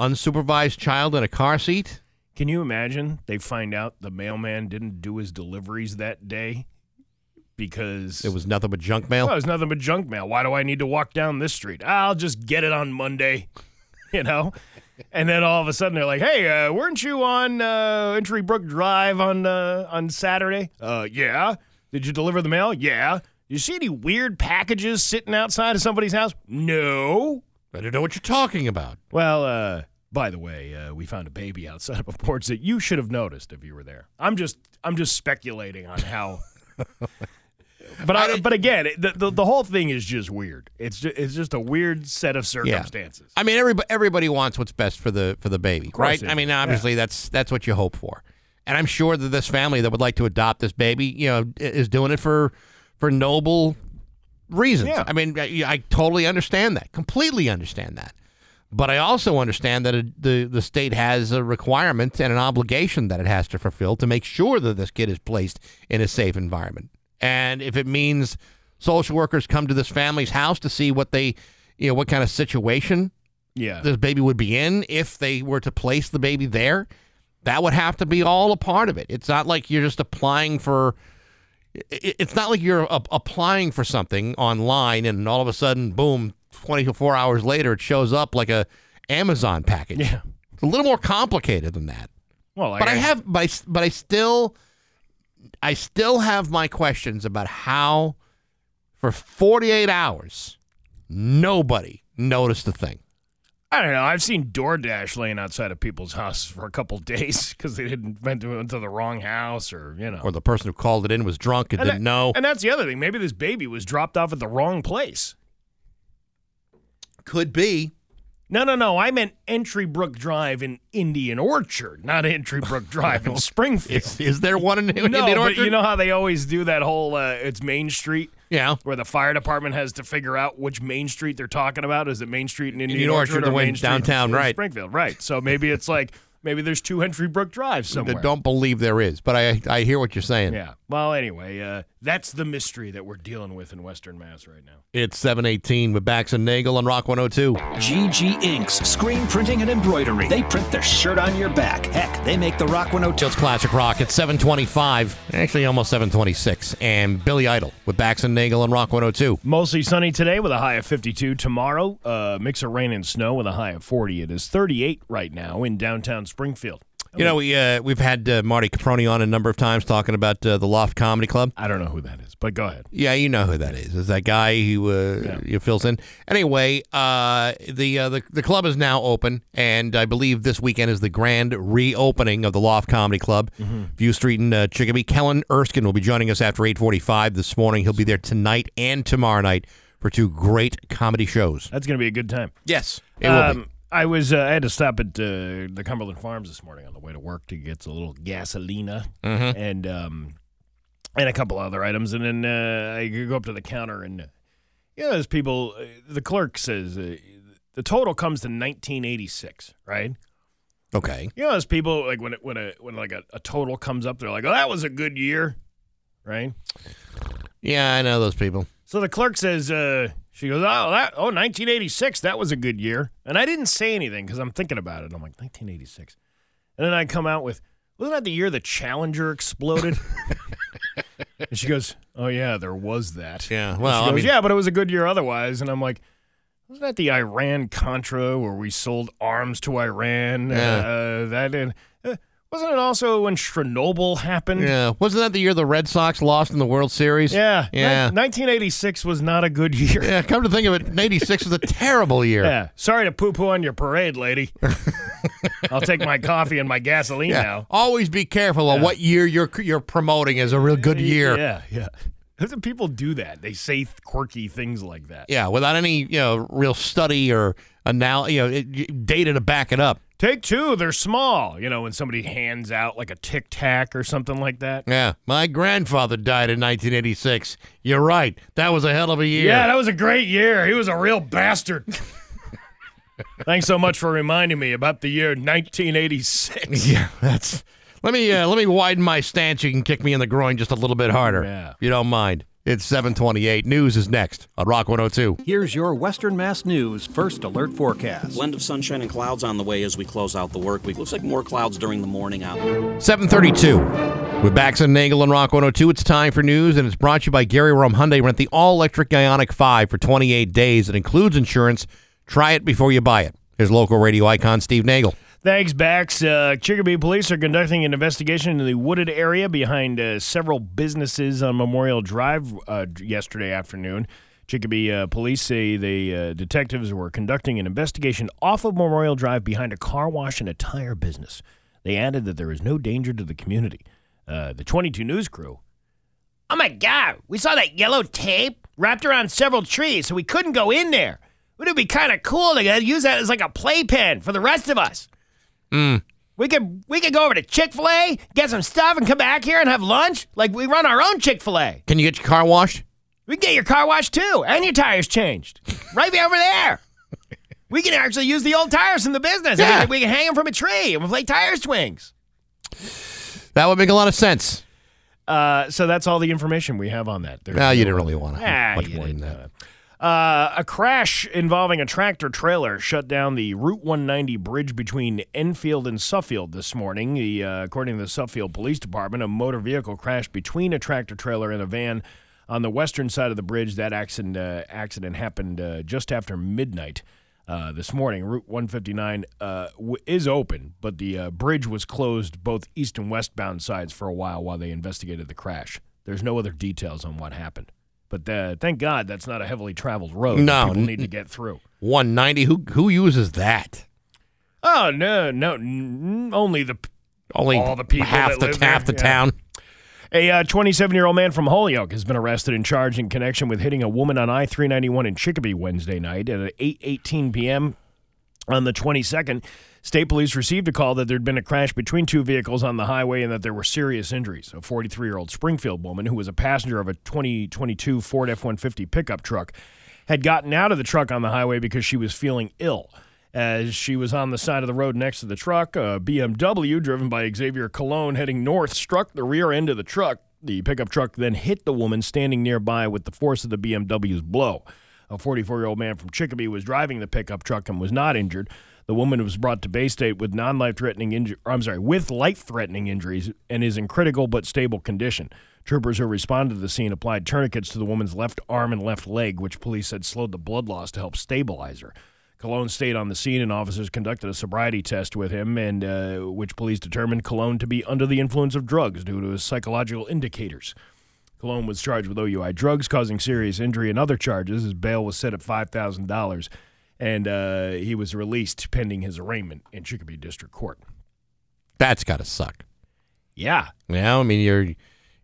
unsupervised child in a car seat? Can you imagine they find out the mailman didn't do his deliveries that day because It was nothing but junk mail. oh, it's nothing but junk mail. Why do I need to walk down this street? I'll just get it on Monday, you know. And then all of a sudden they're like, "Hey, uh, weren't you on uh, Entry Brook Drive on uh, on Saturday?" Uh, yeah. Did you deliver the mail? Yeah. You see any weird packages sitting outside of somebody's house? No. I don't know what you're talking about. Well, uh, by the way, uh, we found a baby outside of a porch that you should have noticed if you were there. I'm just, I'm just speculating on how. but I, but again, the, the the whole thing is just weird. It's just, it's just a weird set of circumstances. I mean, everybody everybody wants what's best for the for the baby, right? I mean, obviously that's that's what you hope for, and I'm sure that this family that would like to adopt this baby, you know, is doing it for for noble reasons. Yeah. I mean, I, I totally understand that, completely understand that, but I also understand that it, the the state has a requirement and an obligation that it has to fulfill to make sure that this kid is placed in a safe environment, and if it means social workers come to this family's house to see what they, you know, what kind of situation Yeah. this baby would be in if they were to place the baby there. That would have to be all a part of it. It's not like you're just applying for. It- It's not like you're a- applying for something online and all of a sudden, boom, 24 hours later, it shows up like a Amazon package. Yeah. It's a little more complicated than that. Well, like But I have, but I, but I still, I still have my questions about how, for 48 hours, nobody noticed the thing. I don't know. I've seen DoorDash laying outside of people's houses for a couple days because they didn't went to, went to the wrong house or you know. or the person who called it in was drunk and, And didn't that- know. And that's the other thing. Maybe this baby was dropped off at the wrong place. Could be. No, no, no. I meant Entry Brook Drive in Indian Orchard, not Entry Brook Drive in Springfield. Is, is there one in no, Indian but you know how they always do that whole uh, it's Main Street yeah. where the fire department has to figure out which Main Street they're talking about. Is it Main Street in Indian, Indian Orchard, Orchard, the or Main Street downtown, in right. Springfield, right? So maybe it's like maybe there's two Henry Brook Drives somewhere. I don't believe there is, but I I hear what you're saying. Yeah. Well, anyway, uh, that's the mystery that we're dealing with in Western Mass right now. It's 718 with Bax and Nagle on Rock 102. GG Inks, screen printing and embroidery. They print their shirt on your back. Heck, they make the Rock 102. It's Classic Rock at 725, actually almost 726. And Billy Idol with Bax and Nagle on Rock 102. Mostly sunny today with a high of 52. Tomorrow, uh, mix of rain and snow with a high of 40. It is 38 right now in downtown Springfield. You know, we, uh, we've had uh, Marty Caproni on a number of times talking about uh, the Loft Comedy Club. I don't know who that is, but go ahead. Yeah, you know who that is. Is that guy who uh, you fills in? Anyway, uh, the, uh, the the club is now open, and I believe this weekend is the grand reopening of the Loft Comedy Club, View Street in uh, Chicopee. Kellen Erskine will be joining us after eight forty-five this morning. He'll be there tonight and tomorrow night for two great comedy shows. That's going to be a good time. Yes, it will be. Um, I was uh, I had to stop at uh, the Cumberland Farms this morning on the way to work to get a little gasolina Mm-hmm. and um and a couple other items, and then uh, I go up to the counter and you know, there's people. Uh, the clerk says uh, the total comes to 1986, right? Okay. You know, there's people like when it, when a when like a, a total comes up, they're like, "Oh, that was a good year," right? Yeah, I know those people. So the clerk says, uh, she goes, oh, that, oh, 1986, that was a good year. And I didn't say anything because I'm thinking about it. I'm like, 1986. And then I come out with, wasn't that the year the Challenger exploded? and she goes, oh, yeah, there was that. Yeah. Well, she I mean, yeah, but it was a good year otherwise. And I'm like, wasn't that the Iran Contra where we sold arms to Iran? Yeah. Uh, that and wasn't it also when Chernobyl happened? yeah. Wasn't that the year the Red Sox lost in the World Series? Yeah. Yeah. Nin- 1986 was not a good year. Yeah. Come to think of it, '86 was a terrible year. Yeah. Sorry to poo poo on your parade, lady. I'll take my coffee and my gasoline Yeah. now. Always be careful of what year you're you're promoting as a real good year. Yeah, yeah. People do that? They say quirky things like that. Yeah, without any you know real study or anal- you know it- data to back it up. Take two, they're small. You know, when somebody hands out like a tic tac or something like that. Yeah, my grandfather died in 1986. You're right. That was a hell of a year. Yeah, that was a great year. He was a real bastard. Thanks so much for reminding me about the year 1986. Yeah, that's. Let me uh, let me widen my stance. You can kick me in the groin just a little bit harder. Yeah. If you don't mind. It's 728. News is next on Rock 102. Here's your Western Mass News first alert forecast. Blend of sunshine and clouds on the way as we close out the work week. Looks like more clouds during the morning out. 732. With Bax and Nagle and Rock 102, it's time for news, and it's brought to you by Gary Rome Hyundai. Rent the all-electric Ioniq 5 for 28 days. It includes insurance. Try it before you buy it. Here's local radio icon Steve Nagle. Thanks, Bax. Uh, Chicopee police are conducting an investigation in the wooded area behind uh, several businesses on Memorial Drive uh, yesterday afternoon. Chicopee uh, police say the uh, detectives were conducting an investigation off of Memorial Drive behind a car wash and a tire business. They added that there is no danger to the community. Uh, the 22 News crew. Oh my God, we saw that yellow tape wrapped around several trees, so we couldn't go in there. Wouldn't it be kind of cool to use that as like a playpen for the rest of us? We could we could go over to Chick Fil A, get some stuff, and come back here and have lunch. Like we run our own Chick Fil A. Can you get your car washed? We can get your car washed too, and your tires changed, right over there. We can actually use the old tires in the business. Yeah. We, can, we can hang them from a tree and we'll play tire swings. That would make a lot of sense. Uh, so that's all the information we have on that. There's you didn't really want to Ah, much more than that. Uh, a crash involving a tractor trailer shut down the Route 190 bridge between Enfield and Suffield this morning. The, uh, according to the Suffield Police Department, a motor vehicle crashed between a tractor trailer and a van on the western side of the bridge. That accident uh, accident happened uh, just after midnight. Uh, this morning, Route 159 uh, w- is open, but the bridge was closed both east and westbound sides for a while while they investigated the crash. There's no other details on what happened. But uh, thank God that's not a heavily traveled road. No, people need to get through. 190. Who who uses that? Oh no, no, n- only the Only All the people half the half there, the yeah. town. A 27 year old man from Holyoke has been arrested and charged in connection with hitting a woman on I 391 in Chicopee Wednesday night at 8:18 p.m. on the 22nd. State police received a call that there'd been a crash between two vehicles on the highway and that there were serious injuries. A 43 year old Springfield woman who was a passenger of a 2022 Ford F 150 pickup truck had gotten out of the truck on the highway because she was feeling ill. As she was on the side of the road next to the truck, a BMW driven by Xavier Cologne heading north struck the rear end of the truck. The pickup truck then hit the woman standing nearby with the force of the BMW's blow. A 44 year old man from Chicopee was driving the pickup truck and was not injured. The woman was brought to Baystate with non-life threatening injury. I'm sorry, with life-threatening injuries and is in critical but stable condition. Troopers who responded to the scene applied tourniquets to the woman's left arm and left leg, which police said slowed the blood loss to help stabilize her. Cologne stayed on the scene, and officers conducted a sobriety test with him, and uh, which police determined Cologne to be under the influence of drugs due to his psychological indicators. Cologne was charged with OUI drugs causing serious injury and other charges. His bail was set at five thousand dollars, and uh, he was released pending his arraignment in Chicopee District Court. That's got to suck. Yeah, Yeah, I mean you're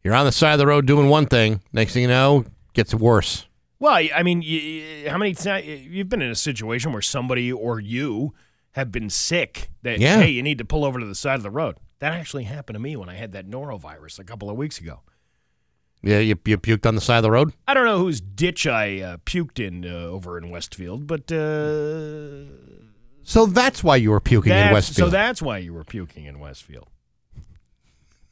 you're on the side of the road doing one thing. Next thing you know, gets worse. Well, I mean, y- y- how many times you've been in a situation where somebody or you have been sick that Yeah. hey, you need to pull over to the side of the road. That actually happened to me when I had that norovirus a couple of weeks ago. Yeah, you, you puked on the side of the road. I don't know whose ditch I uh, puked in uh, over in Westfield, but uh, So that's why you were puking in Westfield. so that's why you were puking in Westfield.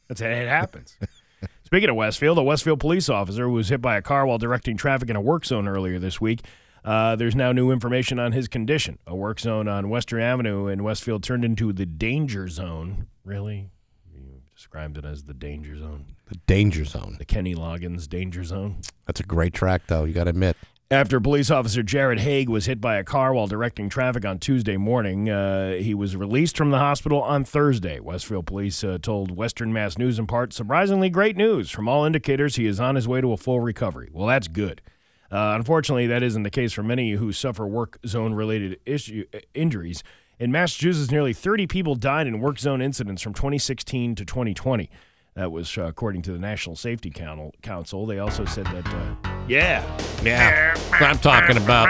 That's it happens. Speaking of Westfield, a Westfield police officer was hit by a car while directing traffic in a work zone earlier this week. Uh, there's now new information on his condition. A work zone on Western Avenue in Westfield turned into the danger zone. Really? Described it as the danger zone. the danger zone. The Kenny Loggins danger zone. That's a great track, though. You got to admit. After police officer Jared Haig was hit by a car while directing traffic on Tuesday morning, uh, he was released from the hospital on Thursday. Westfield police uh, told Western Mass News in part, surprisingly great news. From all indicators, he is on his way to a full recovery. Well, that's good. Uh, unfortunately, that isn't the case for many who suffer work zone related issue, uh, injuries. In Massachusetts, nearly 30 people died in work zone incidents from 2016 to 2020. That was uh, according to the National Safety Council. They also said that, uh, yeah. Yeah. That's what I'm talking about.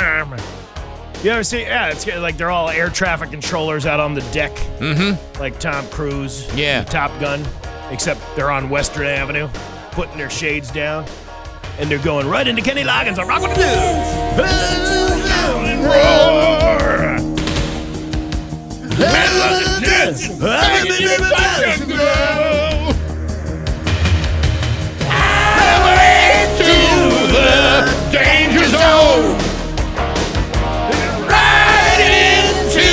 You ever see? Yeah, it's like they're all air traffic controllers out on the deck, Mm-hmm. like Tom Cruise, Yeah. in Top Gun, except they're on Western Avenue, putting their shades down, and they're going right into Kenny Loggins on Rock with the Danger zone. Right into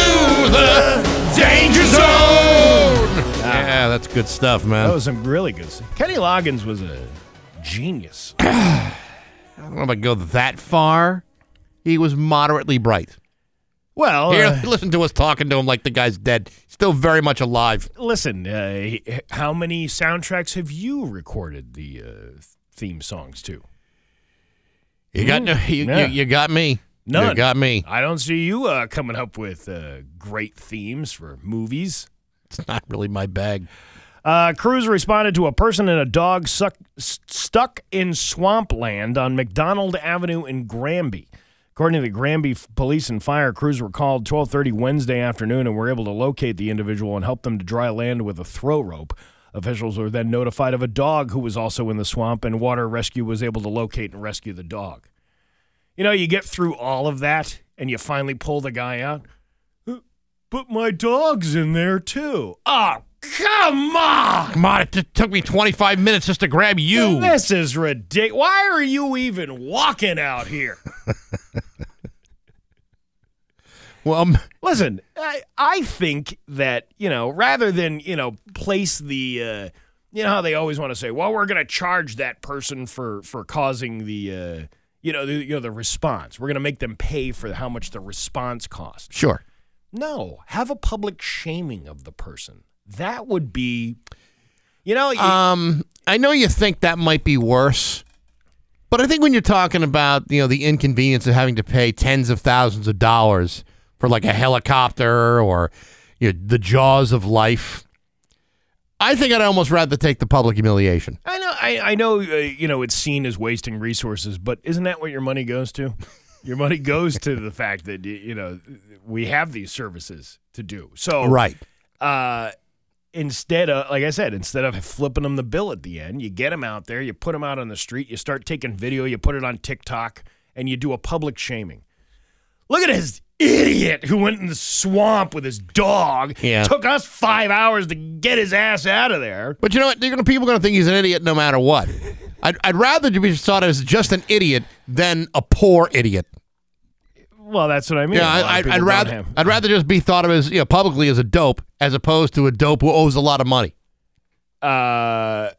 the danger zone. Yeah, that's good stuff, man. That was some really good stuff. Kenny Loggins was a genius. I don't know if I go that far. He was moderately bright. Well, Here, uh, listen to us talking to him like the guy's dead. Still very much alive. listen, uh, how many soundtracks have you recorded the uh, theme songs to? You got no, you, Yeah. you, you got me. None. You got me. I don't see you uh, coming up with uh, great themes for movies. It's not really my bag. Uh, crews responded to a person and a dog suck, stuck in swampland on McDonald Avenue in Granby. According to the Granby Police and Fire, crews were called 12:30 Wednesday afternoon and were able to locate the individual and help them to dry land with a throw rope. Officials were then notified of a dog who was also in the swamp, and water rescue was able to locate and rescue the dog. You know, you get through all of that, and you finally pull the guy out. "Uh, But my dog's in there too. Oh, come on! Come on, it t- took me 25 minutes just to grab you. This is ridiculous. Why are you even walking out here? Well, um, Listen, I, I think that, you know, rather than, you know, place the, uh, you know how they always want to say, well, we're going to charge that person for, for causing the, uh, you know, the, you know, the response. We're going to make them pay for how much the response cost. sure. No, have a public shaming of the person. That would be, you know, you- Um, I know you think that might be worse, but I think when you're talking about you know the inconvenience of having to pay tens of thousands of dollars for like a helicopter or you know, the jaws of life, I think I'd almost rather take the public humiliation. I know, I, I know, uh, you know, it's seen as wasting resources, but isn't that what your money goes to? Your money goes to the fact that you know we have these services to do. So Right. uh, instead of, like I said, instead of flipping them the bill at the end, you get them out there, you put them out on the street, you start taking video, you put it on TikTok, and you do a public shaming. Look at this idiot who went in the swamp with his dog. Yeah. Took us five hours to get his ass out of there. But you know what? They're gonna, people are going to think he's an idiot no matter what. I'd, I'd rather be thought as just an idiot than a poor idiot. Well, that's what I mean. Yeah, A lot of I, I'd, I'd rather I'd rather just be thought of as you know publicly as a dope as opposed to a dope who owes a lot of money. Uh,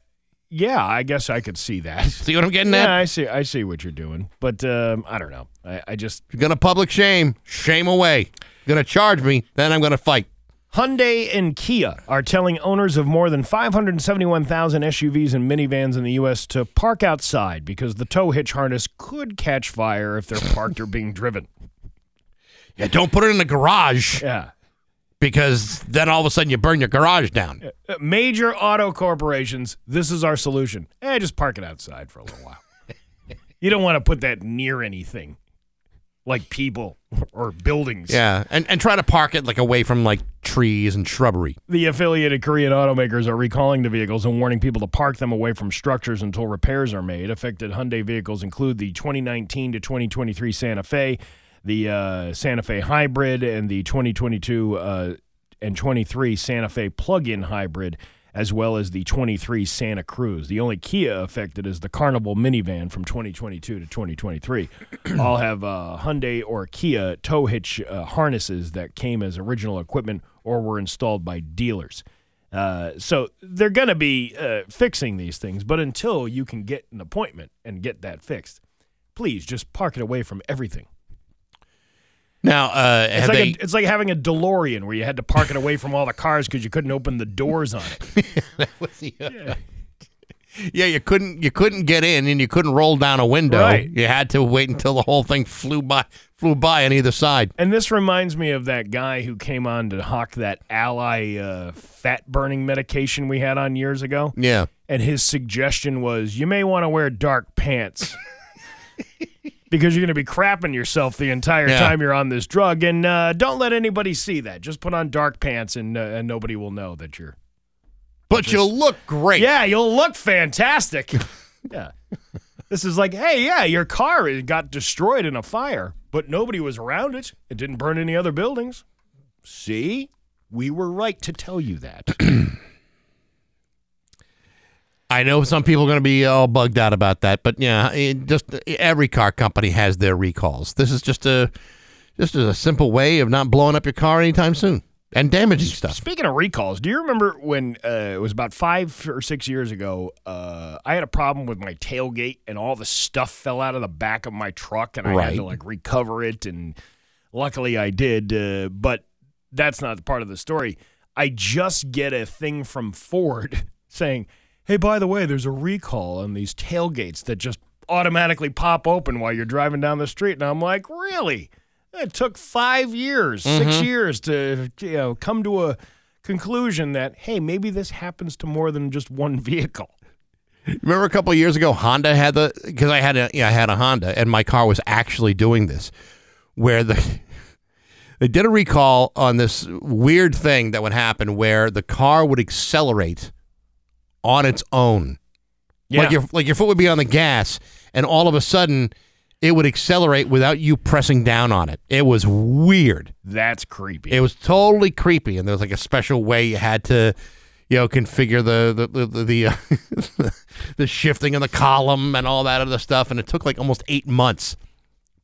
yeah, I guess I could see that. See what I'm getting at? Yeah, I see. I see what you're doing, but um, I don't know. I, I just you're gonna public shame, shame away. You're gonna charge me, then I'm gonna fight. Hyundai and Kia are telling owners of more than 571,000 SUVs and minivans in the U.S. to park outside because the tow hitch harness could catch fire if they're parked or being driven. Yeah, don't put it in the garage Yeah. because then all of a sudden you burn your garage down. Uh, Major auto corporations, this is our solution. Eh, just park it outside for a little while. you don't want to put that near anything like people or buildings. Yeah, and and try to park it like away from like trees and shrubbery. The affiliated Korean automakers are recalling the vehicles and warning people to park them away from structures until repairs are made. Affected Hyundai vehicles include the 2019 to 2023 Santa Fe, the uh, Santa Fe Hybrid, and the 2022 uh, and 23 Santa Fe plug-in hybrid, as well as the 23 Santa Cruz. The only Kia affected is the Carnival minivan from 2022 to 2023. All have uh, Hyundai or Kia tow hitch uh, harnesses that came as original equipment or were installed by dealers. Uh, so they're going to be uh, fixing these things, but until you can get an appointment and get that fixed, please just park it away from everything. Now, uh, It's like, they? a, it's like having a DeLorean where you had to park it away from all the cars because you couldn't open the doors on it. That was the other. Yeah, you couldn't you couldn't get in and you couldn't roll down a window. Right. You had to wait until the whole thing flew by flew by on either side. And this reminds me of that guy who came on to hawk that Alli uh, fat burning medication we had on years ago. Yeah. And his suggestion was you may want to wear dark pants because you're going to be crapping yourself the entire Yeah. time you're on this drug. And uh, don't let anybody see that. Just put on dark pants and, uh, and nobody will know that you're. But you'll look great. Yeah, you'll look fantastic. yeah. This is like, hey, yeah, your car got destroyed in a fire, but nobody was around it. It didn't burn any other buildings. See? We were right to tell you that. I know some people are going to be all bugged out about that, but yeah, it just every car company has their recalls. This is just a just a simple way of not blowing up your car anytime soon and damaging stuff. Speaking of recalls, do you remember when uh, it was about five or six years ago? Uh, I had a problem with my tailgate, and all the stuff fell out of the back of my truck, and I had to like recover it. And luckily, I did. Uh, but that's not the part of the story. I just get a thing from Ford saying, "Hey, by the way, there's a recall on these tailgates that just automatically pop open while you're driving down the street." And I'm like, "Really?" It took five years, six mm-hmm. years to you know come to a conclusion that hey, maybe this happens to more than just one vehicle. Remember a couple of years ago, Honda had the because I had a yeah I had a Honda and my car was actually doing this, where the they did a recall on this weird thing that would happen where the car would accelerate on its own, like your like your foot would be on the gas, and all of a sudden it would accelerate without you pressing down on it. It was weird. that's creepy. It was totally creepy, and there was like a special way you had to, you know, configure the the the the, the, uh, the shifting of the column and all that other stuff. And it took like almost eight months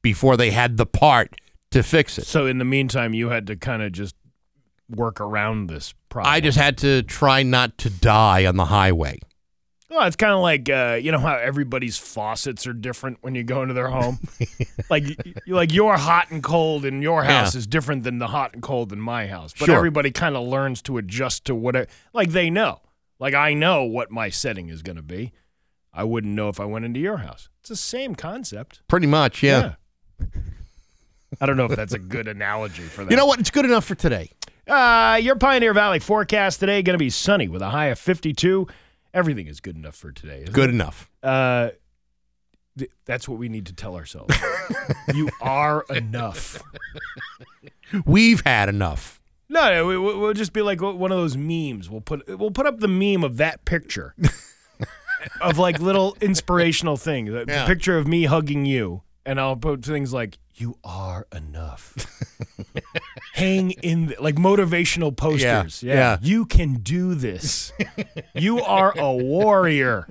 before they had the part to fix it. so in the meantime, you had to kind of just work around this problem. I just had to try not to die on the highway. Well, it's kind of like uh, you know how everybody's faucets are different when you go into their home. like, y- like your hot and cold in your house Yeah. is different than the hot and cold in my house. But Sure. everybody kind of learns to adjust to whatever. Like they know. Like I know what my setting is going to be. I wouldn't know if I went into your house. It's the same concept. Pretty much, yeah. I don't know if that's a good analogy for that. You know what? It's good enough for today. Uh, your Pioneer Valley forecast today going to be sunny with a high of 52. Everything is good enough for today. Good it? enough. Uh, th- that's what we need to tell ourselves. you are enough. We've had enough. No, no, we, we'll just be like one of those memes. We'll put we'll put up the meme of that picture of like little inspirational thing. The, the picture of me hugging you, and I'll put things like "You are enough." Hang in the, like motivational posters. Yeah, yeah. you can do this. you are a warrior.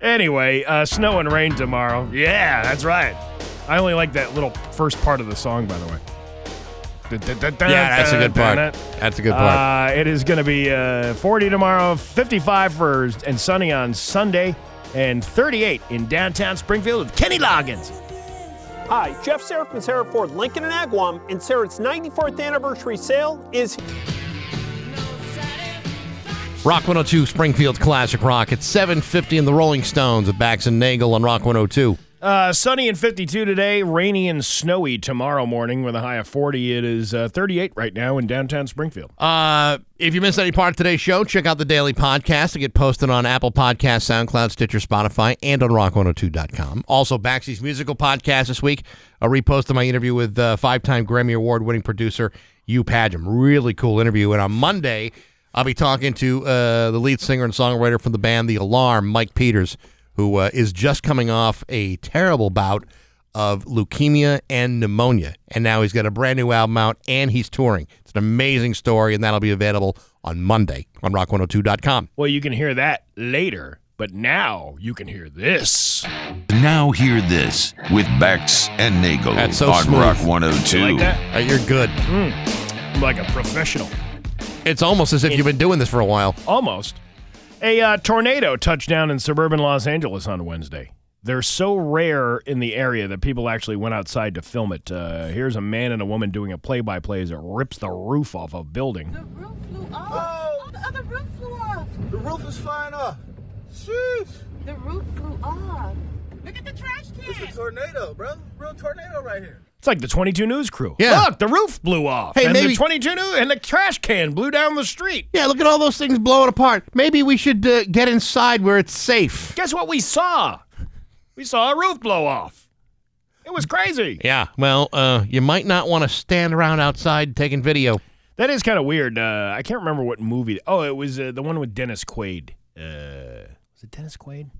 Anyway, uh, snow and rain tomorrow. Yeah, that's right. I only like that little first part of the song, by the way. Yeah, that's a good part. That's a good part. Uh, it is going to be uh, 40 tomorrow, 55 for and sunny on Sunday, and 38 in downtown Springfield with Kenny Loggins. Hi, Jeff Sarat from Sarat Ford Lincoln and Agawam, and Sarat's 94th anniversary sale is Rock 102, Springfield's Classic Rock. It's 750 in the Rolling Stones of Bax and Nagle on Rock 102. Uh, sunny and 52 today, rainy and snowy tomorrow morning with a high of 40. It is uh, 38 right now in downtown Springfield. Uh, if you missed any part of today's show, check out the daily podcast to get posted on Apple Podcasts, SoundCloud, Stitcher, Spotify, and on rock102.com. Also, Baxy's musical podcast this week, a repost of my interview with uh, five-time Grammy Award-winning producer Hugh Padgham. Really cool interview. And on Monday, I'll be talking to uh, the lead singer and songwriter from the band The Alarm, Mike Peters, who uh, is just coming off a terrible bout of leukemia and pneumonia. And now he's got a brand new album out and he's touring. It's an amazing story, and that'll be available on Monday on rock102.com. Well, you can hear that later, but now you can hear this. Now hear this with Bax and Nagle That's so on smooth. Rock 102. You like that? Uh, you're good. I'm like a professional. It's almost as if you've been doing this for a while. Almost. A uh, tornado touched down in suburban Los Angeles on Wednesday. They're so rare in the area that people actually went outside to film it. Uh, here's a man and a woman doing a play by play as it rips the roof off a building. The roof flew off. Oh, the other roof flew off. The roof is flying off. Sheesh. The roof flew off. Look at the trash can. It's can. a tornado, bro. Real tornado right here. It's like the 22 News crew. Yeah. Look, the roof blew off. Hey, and maybe- the 22 News and the trash can blew down the street. Yeah, look at all those things blowing apart. Maybe we should uh, get inside where it's safe. Guess what we saw? We saw a roof blow off. It was crazy. Yeah, well, uh, you might not want to stand around outside taking video. That is kind of weird. Uh, I can't remember what movie. Oh, it was uh, the one with Dennis Quaid. Uh, was it Dennis Quaid?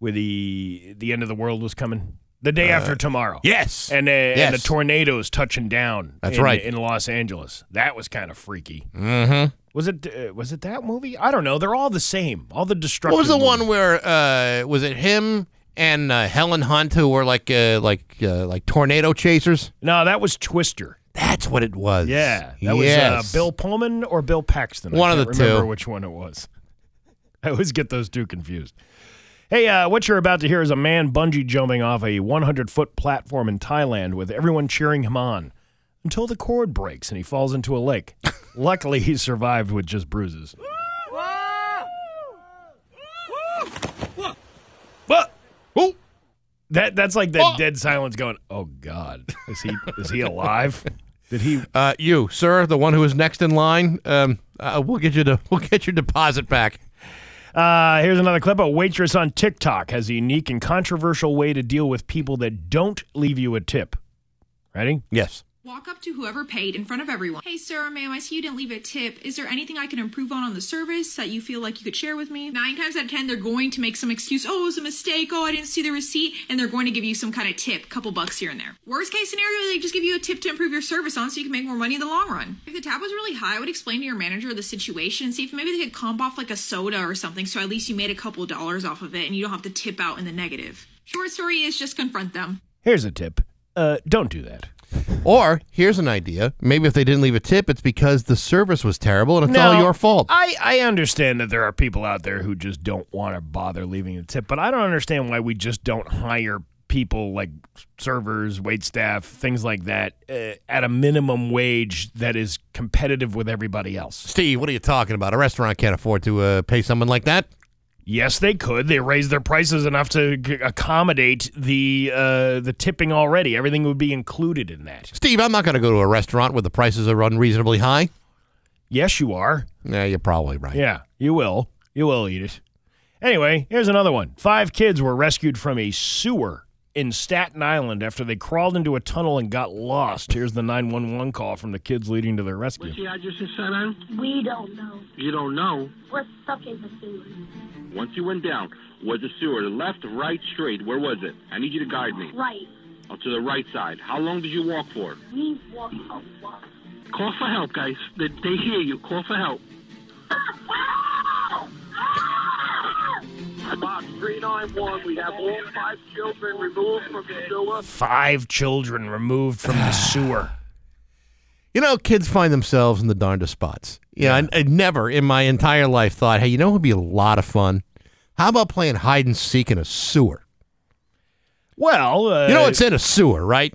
Where the the end of the world was coming. The day after tomorrow. Yes. And, uh, and the tornadoes touching down. That's in- right. in Los Angeles. That was kind of freaky. Mm-hmm. Was it? Uh, was it that movie? I don't know. They're all the same. All the destruction. What was the movies. one where uh, was it him and uh, Helen Hunt who were like uh, like uh, like tornado chasers? No, that was Twister. That's what it was. Yeah, that Yes. was uh, Bill Pullman or Bill Paxton. I One of the remember two. Which one it was? I always get those two confused. Hey, uh, what you're about to hear is a man bungee jumping off a 100 foot platform in Thailand with everyone cheering him on until the cord breaks and he falls into a lake. Luckily, he survived with just bruises. What? Oh, That that's like that dead silence going. Oh God, is he is he alive? Did he? uh, you, sir, the one who is next in line. Um, uh, we'll get you to we'll get your deposit back. Uh, here's another clip. A waitress on TikTok has a unique and controversial way to deal with people that don't leave you a tip. Ready? Yes. Walk up to whoever paid in front of everyone. Hey, sir, ma'am, I see you didn't leave a tip. Is there anything I can improve on on the service that you feel like you could share with me? Nine times out of ten, they're going to make some excuse. Oh, it was a mistake. Oh, I didn't see the receipt. And they're going to give you some kind of tip, A couple bucks here and there. Worst case scenario, they just give you a tip to improve your service on so you can make more money in the long run. If the tab was really high, I would explain to your manager the situation and see if maybe they could comp off like a soda or something so at least you made a couple dollars off of it and you don't have to tip out in the negative. Short story is just confront them. Here's a tip. Uh, don't do that. Or here's an idea. Maybe if they didn't leave a tip, it's because the service was terrible and it's Now, all your fault. I, I understand that there are people out there who just don't want to bother leaving a tip, but I don't understand why we just don't hire people like servers, wait staff, things like that uh, at a minimum wage that is competitive with everybody else. Steve, what are you talking about? A restaurant can't afford to uh, pay someone like that. Yes, they could. They raised their prices enough to g- accommodate the uh, the tipping already. Everything would be included in that. Steve, I'm not going to go to a restaurant where the prices are unreasonably high. Yes, you are. Yeah, you're probably right. Yeah, you will. You will eat it. Anyway, here's another one. Five kids were rescued from a sewer in Staten Island after they crawled into a tunnel and got lost. Here's the 911 call from the kids leading to their rescue. What's the address in Staten Island? We don't know. You don't know. We're stuck in the sewer. Once you went down, was the sewer the left, right, straight? Where was it? I need you to guide me. Right. Oh, to the right side. How long did you walk for? We've walked a lot. Call for help, guys. They, they hear you. Call for help. Box 391, we have all five children removed from the sewer. Five children removed from the sewer. You know, kids find themselves in the darndest spots. Yeah, I, I never in my entire life thought, hey, you know what would be a lot of fun? How about playing hide and seek in a sewer? Well, uh, you know what's in a sewer, right?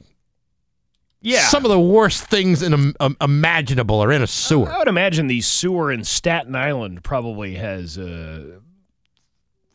Yeah. Some of the worst things in um, um, imaginable are in a sewer. I would imagine the sewer in Staten Island probably has, uh,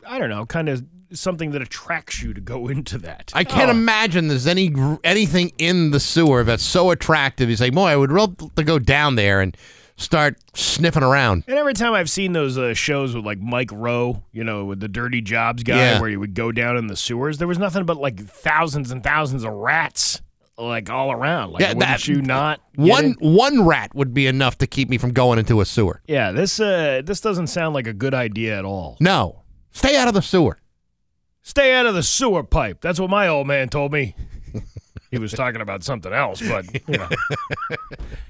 I don't know, kind of something that attracts you to go into that. I can't Oh. imagine there's any anything in the sewer that's so attractive. You say, boy, I would love to go down there and start sniffing around. And every time I've seen those uh, shows with like Mike Rowe, you know, with the Dirty Jobs guy, Yeah. where he would go down in the sewers, there was nothing but like thousands and thousands of rats, like all around. Like, Yeah, wouldn't that- you not? One it? one rat would be enough to keep me from going into a sewer. Yeah, this uh, this doesn't sound like a good idea at all. No, stay out of the sewer. Stay out of the sewer pipe. That's what my old man told me. He was talking about something else, but you know,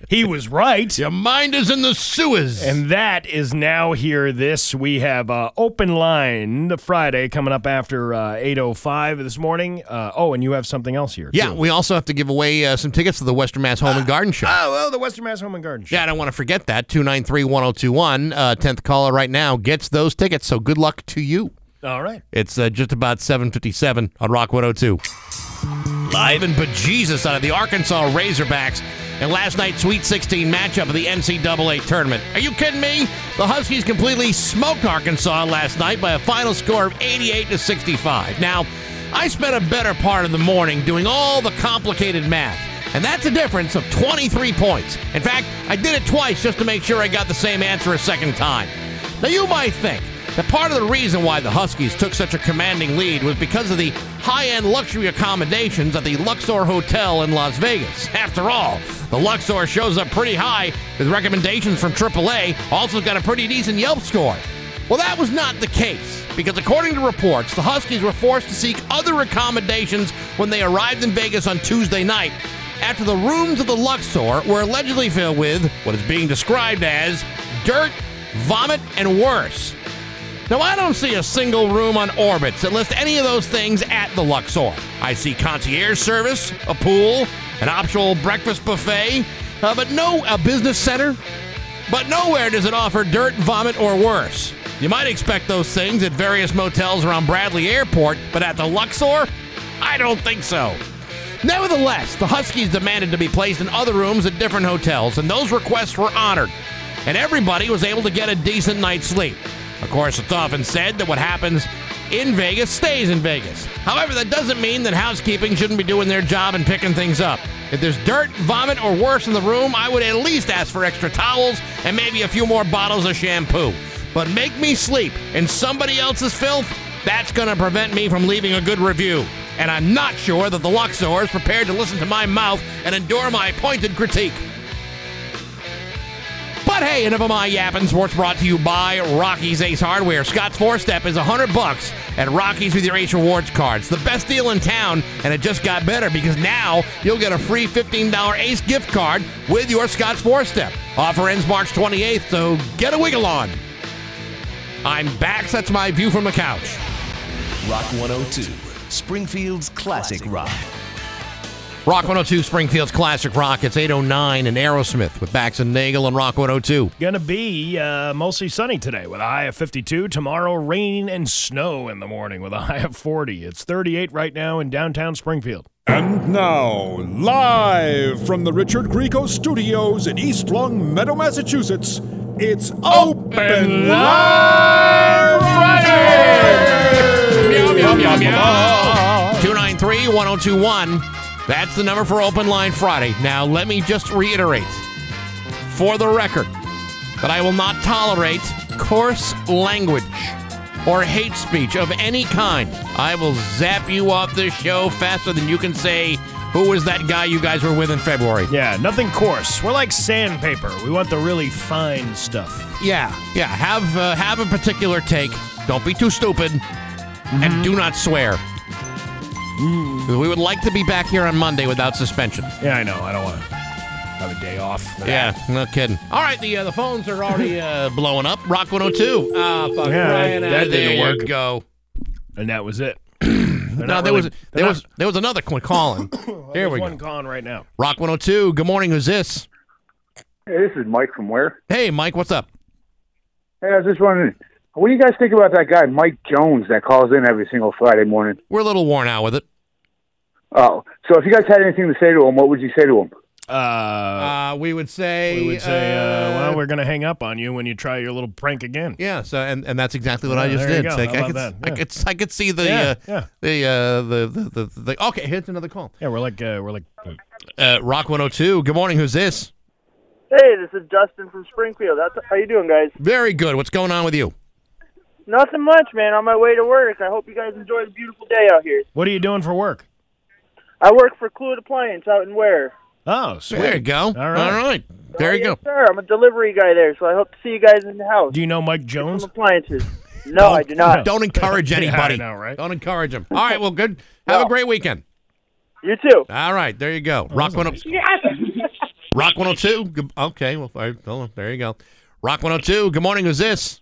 he was right. Your mind is in the sewers. And that is now here. This we have uh, open line the Friday coming up after uh, eight oh five this morning. Uh, oh, and you have something else here. Yeah, too. we also have to give away uh, some tickets to the Western Mass Home and Garden Show. Oh, well, the Western Mass Home and Garden Show. Yeah, I don't want to forget that. 293 1021. Uh, 10th caller right now gets those tickets, so good luck to you. All right. It's uh, just about 757 on Rock 102. Live and bejesus out of the Arkansas Razorbacks. in last night's Sweet 16 matchup of the NCAA tournament. Are you kidding me? The Huskies completely smoked Arkansas last night by a final score of 88 to 65. Now, I spent a better part of the morning doing all the complicated math. And that's a difference of 23 points. In fact, I did it twice just to make sure I got the same answer a second time. Now, you might think that part of the reason why the Huskies took such a commanding lead was because of the high end luxury accommodations at the Luxor Hotel in Las Vegas. After all, the Luxor shows up pretty high with recommendations from AAA, also got a pretty decent Yelp score. Well, that was not the case because, according to reports, the Huskies were forced to seek other accommodations when they arrived in Vegas on Tuesday night after the rooms of the Luxor were allegedly filled with what is being described as dirt, vomit, and worse. Now, I don't see a single room on Orbitz that lists any of those things at the Luxor. I see concierge service, a pool, an optional breakfast buffet, uh, but no a business center. But nowhere does it offer dirt, vomit, or worse. You might expect those things at various motels around Bradley Airport, but at the Luxor? I don't think so. Nevertheless, the Huskies demanded to be placed in other rooms at different hotels, and those requests were honored. And everybody was able to get a decent night's sleep. Of course, it's often said that what happens in Vegas stays in Vegas. However, that doesn't mean that housekeeping shouldn't be doing their job and picking things up. If there's dirt, vomit, or worse in the room, I would at least ask for extra towels and maybe a few more bottles of shampoo. But make me sleep in somebody else's filth, that's going to prevent me from leaving a good review. And I'm not sure that the Luxor is prepared to listen to my mouth and endure my pointed critique. But hey, enough of my yapping. Sports brought to you by Rocky's Ace Hardware. Scott's four step is hundred bucks at Rocky's with your Ace Rewards cards. The best deal in town, and it just got better because now you'll get a free fifteen dollar Ace gift card with your Scott's four step. Offer ends March twenty eighth, so get a wiggle on. I'm back. That's my view from the couch. Rock 102, Springfield's classic rock. Rock 102, Springfield's Classic Rock. It's 809 and Aerosmith with Bax and Nagle and Rock 102. Gonna be uh, mostly sunny today with a high of 52. Tomorrow, rain and snow in the morning with a high of 40. It's 38 right now in downtown Springfield. And now, live from the Richard Grieco Studios in East Longmeadow, Massachusetts, it's Open Line Friday! Meow, meow, meow, meow. 293 1021. That's the number for Open Line Friday. Now, let me just reiterate for the record that I will not tolerate coarse language or hate speech of any kind. I will zap you off this show faster than you can say, Who was that guy you guys were with in February? Yeah, nothing coarse. We're like sandpaper. We want the really fine stuff. Yeah, yeah. Have uh, have a particular take. Don't be too stupid, and do not swear. We would like to be back here on Monday without suspension. Yeah, I know. I don't want to have a day off. Yeah, that. no kidding. All right, the uh, the phones are already uh, blowing up. Rock 102. Ah, fuck. Yeah, Brian, that, that there didn't work. go. And that was it. No, there was there was there was another one calling. Here we go. one calling right now. Rock 102. Good morning. Who's this? Hey, this is Mike from where? Hey, Mike. What's up? Hey, I was just wondering, what do you guys think about that guy, Mike Jones, that calls in every single Friday morning? We're a little worn out with it. Oh, so if you guys had anything to say to him, what would you say to him? Uh, Uh, we would say we would say, uh, uh, well, we're going to hang up on you when you try your little prank again. Yeah, so and, and that's exactly what I just did. go. So I, I could, that? I could I could see the Yeah, uh, yeah. the, uh, the, the the the okay. Here's another call. Yeah, we're like uh, we're like Uh, Rock 102. Good morning. Who's this? Hey, this is Justin from Springfield. That's, how you doing, guys? Very good. What's going on with you? Nothing much, man. On my way to work. I hope you guys enjoy the beautiful day out here. What are you doing for work? I work for Clued Appliance out in Ware. Oh, sweet. There you go. All right. All right. There you oh, yes, go. sir. I'm a delivery guy there, so I hope to see you guys in the house. Do you know Mike Jones? Some appliances. No, I do not. Don't encourage Yeah, I anybody. know, right? Don't encourage them. All right. Well, good. Have a great weekend. You too. All right. There you go. Rock 102. Rock 102. Good- Okay. Well, all right, hold on. there you go. Rock 102. Good morning. Who's this?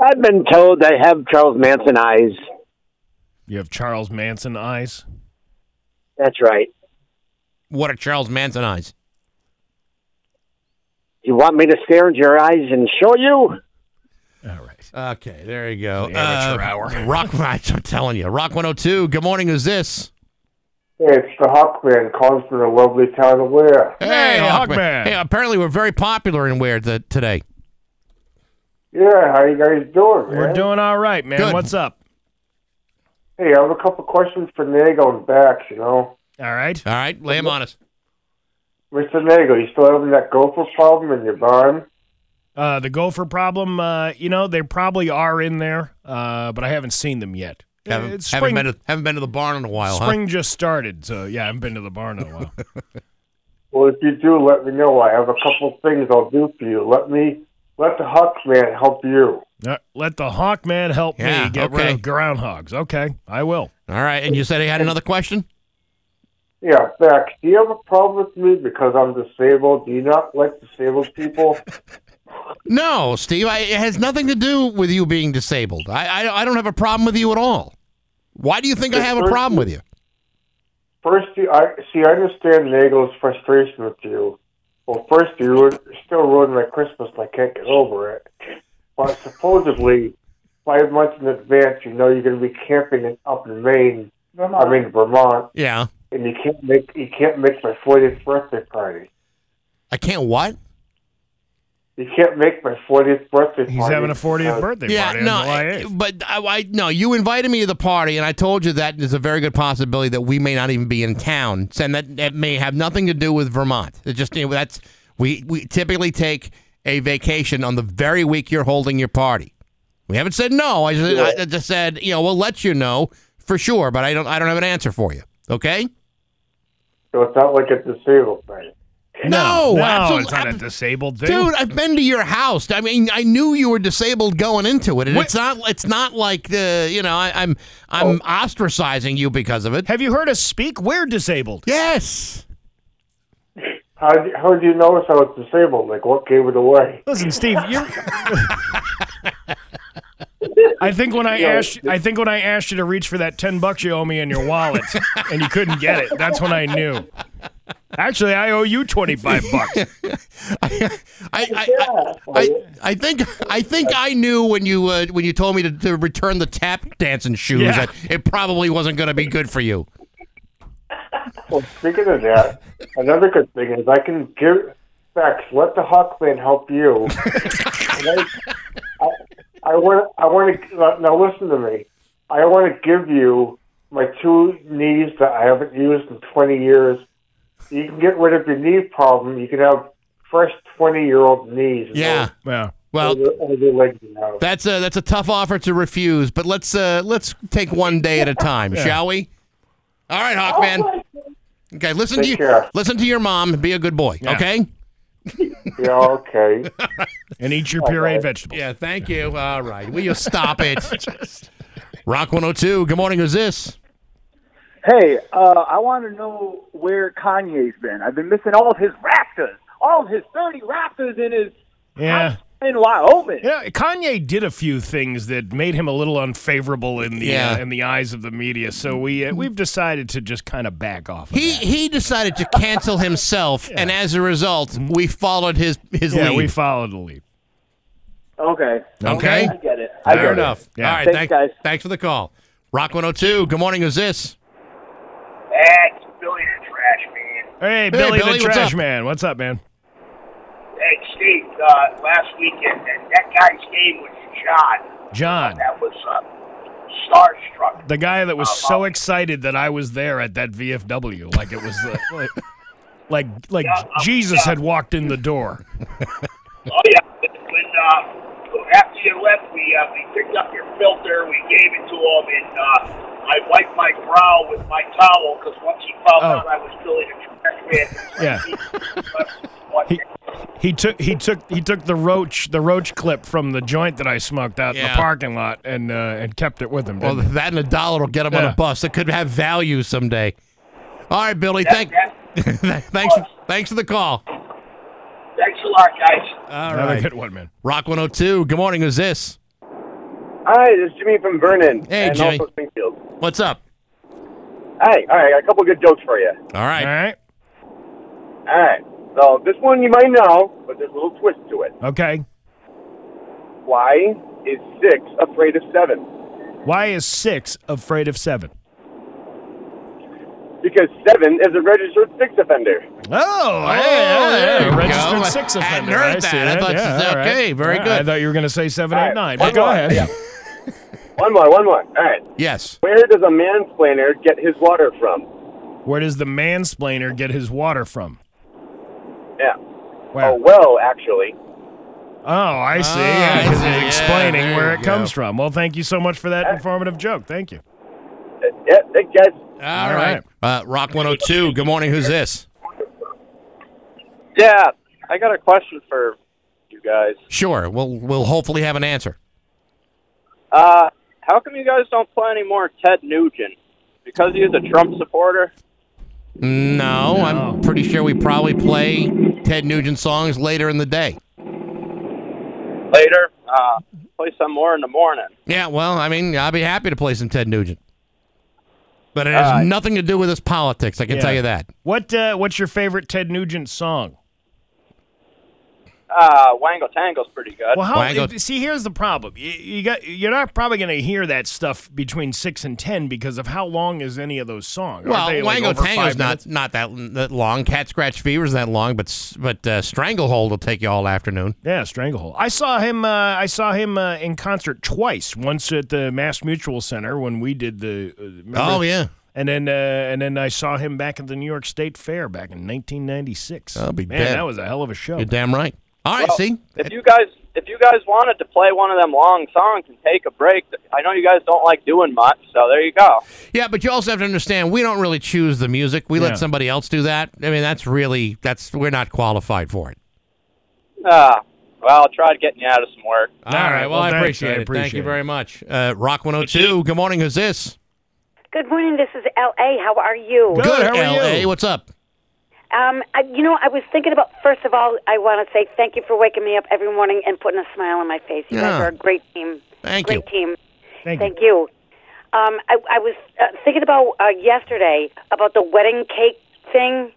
I've been told I have Charles Manson eyes. You have Charles Manson eyes. That's right. What are Charles Manson eyes? You want me to stare into your eyes and show you? All right. Okay, there you go. The amateur Uh, hour. Rock, I'm telling you, Rock 102. Good morning. Who's this? It's the Hawkman calling from the lovely town of Ware. Hey, Hawkman. Hey, apparently we're very popular in Ware today. Yeah, how you guys doing, man? We're doing all right, man. Good. What's up? Hey, I have a couple questions for Nagle and Bax, you know. All right. All right, lay him on us. Mr. Nagle, you still having that gopher problem in your barn? Uh, the gopher problem, uh, you know, they probably are in there, uh, but I haven't seen them yet. Haven't, it's haven't spring, been to, haven't been to the barn in a while, spring just started, so yeah, I haven't been to the barn in a while. Well, if you do, let me know. I have a couple things I'll do for you. Let me, let the Hawkman help you. Uh, let the Hawkman help Yeah, me get rid of groundhogs. Okay, I will. All right, and you said he had another question? Yeah, Bax, do you have a problem with me because I'm disabled? Do you not like disabled people? No, Steve, I, it has nothing to do with you being disabled. I, I, I don't have a problem with you at all. Why do you think I have a problem with you? First, you, I see. I understand Nagle's frustration with you. Well, first, you still ruined my Christmas. and I can't get over it. But supposedly, five months in advance, you know you're going to be camping in, up in Maine. I mean Vermont, Yeah. and you can't make you can't make my 40th birthday party. I can't what? You can't make my 40th birthday party. He's having a 40th because- birthday Yeah, party no, on I- but I, I no, you invited me to the party, and I told you that there's a very good possibility that we may not even be in town, and that that may have nothing to do with Vermont. It just you know, that's we we typically take a vacation on the very week you're holding your party. We haven't said no. I just, I just said you know we'll let you know for sure, but I don't I don't have an answer for you. Okay? So it's not like a disabled thing. No, no, absolute- it's not a disabled thing. Dude, I've been to your house. I mean, I knew you were disabled going into it, and it's not. It's not like the you know I, I'm I'm oh. ostracizing you because of it. Have you heard us speak? We're disabled. Yes. How how did you notice I was disabled? Like what gave it away? Listen, Steve, you're. I think when I asked, I think when I asked you to reach for that ten bucks you owe me in your wallet, and you couldn't get it, that's when I knew. Actually, I owe you twenty five bucks. I, I, I, I think I think I knew when you uh, when you told me to, to return the tap dancing shoes Yeah. that it probably wasn't going to be good for you. Well, speaking of that, another good thing is I can give Bax, let the Hawkman help you. And I, I, I want, I want to now listen to me. I want to give you my two knees that I haven't used in 20 years. You can get rid of your knee problem. You can have fresh 20 year old knees. Yeah. Yeah. Well, Over, over your legs now. that's a that's a tough offer to refuse, but let's uh, let's take one day at a time, Yeah. shall we? All right, Hawkman. Okay, listen to you. care. Listen to your mom. Be a good boy. Yeah. Okay. Yeah, okay. And eat your pureed vegetables. Yeah. Thank you. All right. Will you stop it? Rock 102. Good morning. Who's this? Hey, uh, I want to know where Kanye's been. I've been missing all of his Raptors, all of his 30 Raptors in his Yeah. in Wyoming. Yeah, Kanye did a few things that made him a little unfavorable in the Yeah. uh, in the eyes of the media. So we uh, we've decided to just kind of back off. Of He that. he decided to cancel himself, and as a result, we followed his his yeah, lead. we followed the lead. Okay. Okay. I get it. I Fair get enough. It. All right. Thanks, thank- guys. Thanks for the call. Rock 102. Good morning. Who's this? It's Billy the Trash Man. Hey, Billy, Billy, the what's Trash up? Man. What's up, man? Hey, Steve, uh, last weekend, that, that guy's name was John. John, That was uh, starstruck. the guy that was Uh, so excited that I was there at that VFW, like it was uh, like like like Jesus had walked in the door. Oh, yeah. When, uh, after you left, we, uh, we picked up your filter, we gave it to him, and uh, I wiped my brow with my towel because once he found Oh. out I was Billy the Trash Man, Yeah. He, he took he took he took the roach the roach clip from the joint that I smoked out in the parking lot and uh, and kept it with him. Well, didn't that and a dollar will get him on a bus. It could have value someday. All right, Billy. Thank, thanks, thanks for the call. Thanks a lot, guys. All Have a right. good one, man. Rock 102. Good morning. Who's this? Hi, this is Jimmy from Vernon. Hey, and Jimmy. also Springfield. What's up? Hi, all right, I got a couple good jokes for you. All right. All right. All right, so this one you might know, but there's a little twist to it. Okay. Why is six afraid of seven? Why is six afraid of seven? because seven is a registered six offender. Oh, oh hey, oh, there you registered go. six I hadn't offender. heard see that. I thought- Yeah, all right. okay, very Yeah, good. I thought you were going to say seven, All eight, nine. But go more, ahead. Yeah. One more, one more. All right. Yes. Where does a mansplainer get his water from? Where does the mansplainer get his water from? Yeah. Where? Oh, well, actually. Oh, I see. Ah, yeah, I 'cause see. it's Yeah, explaining there where you it comes from. Well, thank you so much for that informative joke. Thank you. Yeah, thank you guys. All right. Uh, Rock 102. Good morning. Who's this? Yeah, I got a question for you guys. Sure. We'll we'll hopefully have an answer. Uh, how come you guys don't play any more Ted Nugent? Because he is a Trump supporter? No, I'm pretty sure we probably play Ted Nugent songs later in the day. Later, uh, play some more in the morning. Yeah, well, I mean, I'd be happy to play some Ted Nugent. But it has All right. nothing to do with his politics, I can Yeah. tell you that. What uh, What's your favorite Ted Nugent song? Uh, Wango Tango's pretty good. Well, how? See, here's the problem. You, you got you're not probably going to hear that stuff between six and ten because of how long is any of those songs? Well, they, like, Wango over Tango's not not that that long. Cat Scratch Fever's that long, but but uh, Stranglehold will take you all afternoon. Yeah, Stranglehold. I saw him. Uh, I saw him uh, in concert twice. Once at the MassMutual Center when we did the. Uh, remember? Oh, yeah. And then uh, and then I saw him back at the New York State Fair back in 1996. I'll be Man, dead. that was a hell of a show. You're damn right. All right, Well, see, If you guys, if you guys wanted to play one of them long songs and take a break, I know you guys don't like doing much, so there you go. Yeah, but you also have to understand we don't really choose the music. We Yeah. let somebody else do that. I mean, that's really that's we're not qualified for it. Uh, well, I'll try getting you out of some work. All right. Well, I, thanks. appreciate I it. Thank appreciate you very much. Uh, Rock 102. Good morning. Who's this? Good morning. This is L.A. How are you? Good, Good. How are LA. What's up? Um, I, you know, I was thinking about. First of all, I want to say thank you for waking me up every morning and putting a smile on my face. You guys are a great team. Thank great you. team. Thank, you. Um, I, I was uh, thinking about uh, yesterday about the wedding cake thing.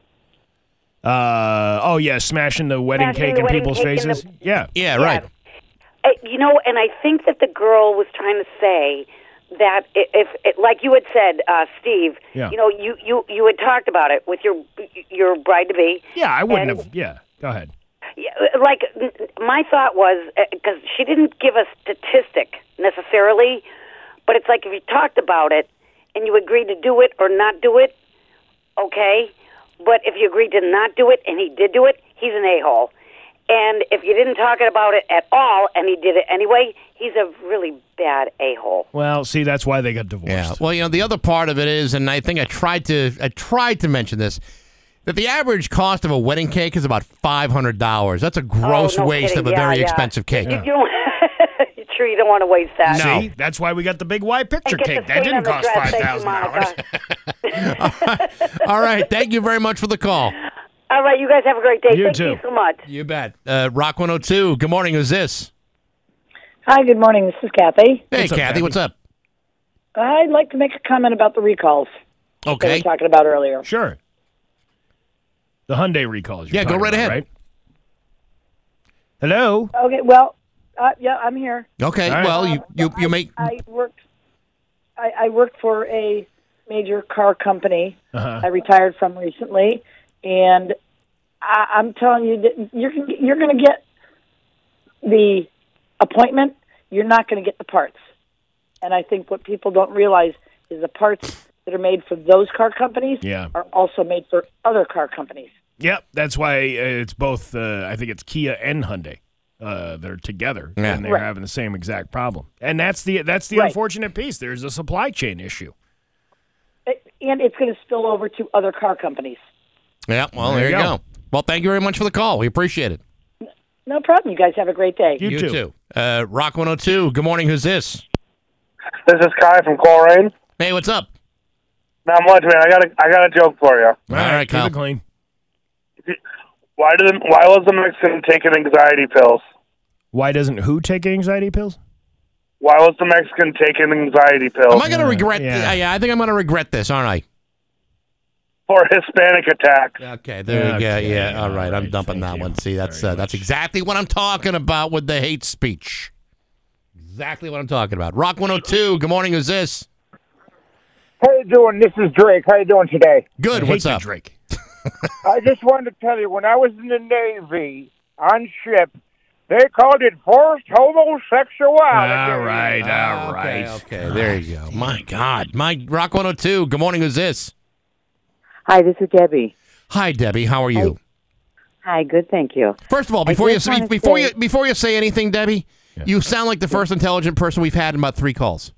Uh, oh yeah, smashing the wedding Smashing cake the in wedding people's cake in faces. the- yeah. Yeah, right. Uh, you know, and I think that the girl was trying to say that if, if like you had said, uh, Steve, Yeah. you know, you, you you had talked about it with your your bride to be. Yeah, I wouldn't And- have. Yeah, go ahead. Yeah, like my thought was because she didn't give a statistic necessarily, but it's like if you talked about it and you agreed to do it or not do it, okay. But if you agreed to not do it and he did do it, he's an a hole. And if you didn't talk about it at all and he did it anyway, he's a really bad a hole. Well, see, that's why they got divorced. Yeah. Well, you know, the other part of it is, and I think I tried to I tried to mention this, that the average cost of a wedding cake is about five hundred dollars. That's a oh, gross Oh, no waste kidding. of a Yeah, very yeah. expensive cake. You don't. you sure you don't want to waste that? See, that's why we got the big white picture cake. That didn't cost five thousand five dollars. All right, Thank you very much for the call. All right, you guys have a great day. You Thank too. you so much. You bet. Uh, Rock 102. Good morning. Who's this? Hi, good morning. This is Kathy. Hey, Kathy. What's up? I'd like to make a comment about the recalls that we Okay. were talking about earlier. Sure. The Hyundai recalls. you're Yeah, go talking right about, ahead. Right? Hello. Okay, well, uh, yeah, I'm here. Okay. Well, you you you make I worked. I, I worked for a major car company. Uh-huh. I retired from recently, and I, I'm telling you that you're gonna get- you're going to get the appointment. You're not going to get the parts. And I think what people don't realize is the parts that are made for those car companies Yeah. are also made for other car companies. Yep, that's why uh, it's both. Uh, I think it's Kia and Hyundai. Uh, they're together Yeah. and they're Right. having the same exact problem. And that's the that's the Right. unfortunate piece. There's a supply chain issue. And it's going to spill over to other car companies. Yeah. Well, There there, you you go. go. Well, thank you very much for the call. We appreciate it. No problem. You guys have a great day. You, too. Uh, Rock 102. Good morning. Who's this? This is Kai from Colrain. Hey, what's up? Not much, man. I got a I got a joke for you. All right, keep it clean. Why did why was the Mexican taking anxiety pills? Why doesn't who take anxiety pills? Why was the Mexican taking anxiety pills? Am I going to regret? yeah. Yeah. yeah, I think I'm going to regret this, aren't I? For Hispanic attacks? Okay, there you go. Yeah, all right. I'm dumping that one. See, that's uh, that's exactly what I'm talking about with the hate speech. Exactly what I'm talking about. Rock 102. Good morning. Who's this? How you doing? This is Drake. How you doing today? Good. What's up? Drake? I just wanted to tell you, when I was in the Navy on ship, they called it forced homosexuality. All right, all right. Okay, there you go. My God. My Rock 102. Good morning. Who's this? Hi, this is Debbie. Hi, Debbie. How are you? Hi, good, thank you. First of all, before you just wanna before say- you before you say anything, Debbie, you sound like the first intelligent person we've had in about three calls.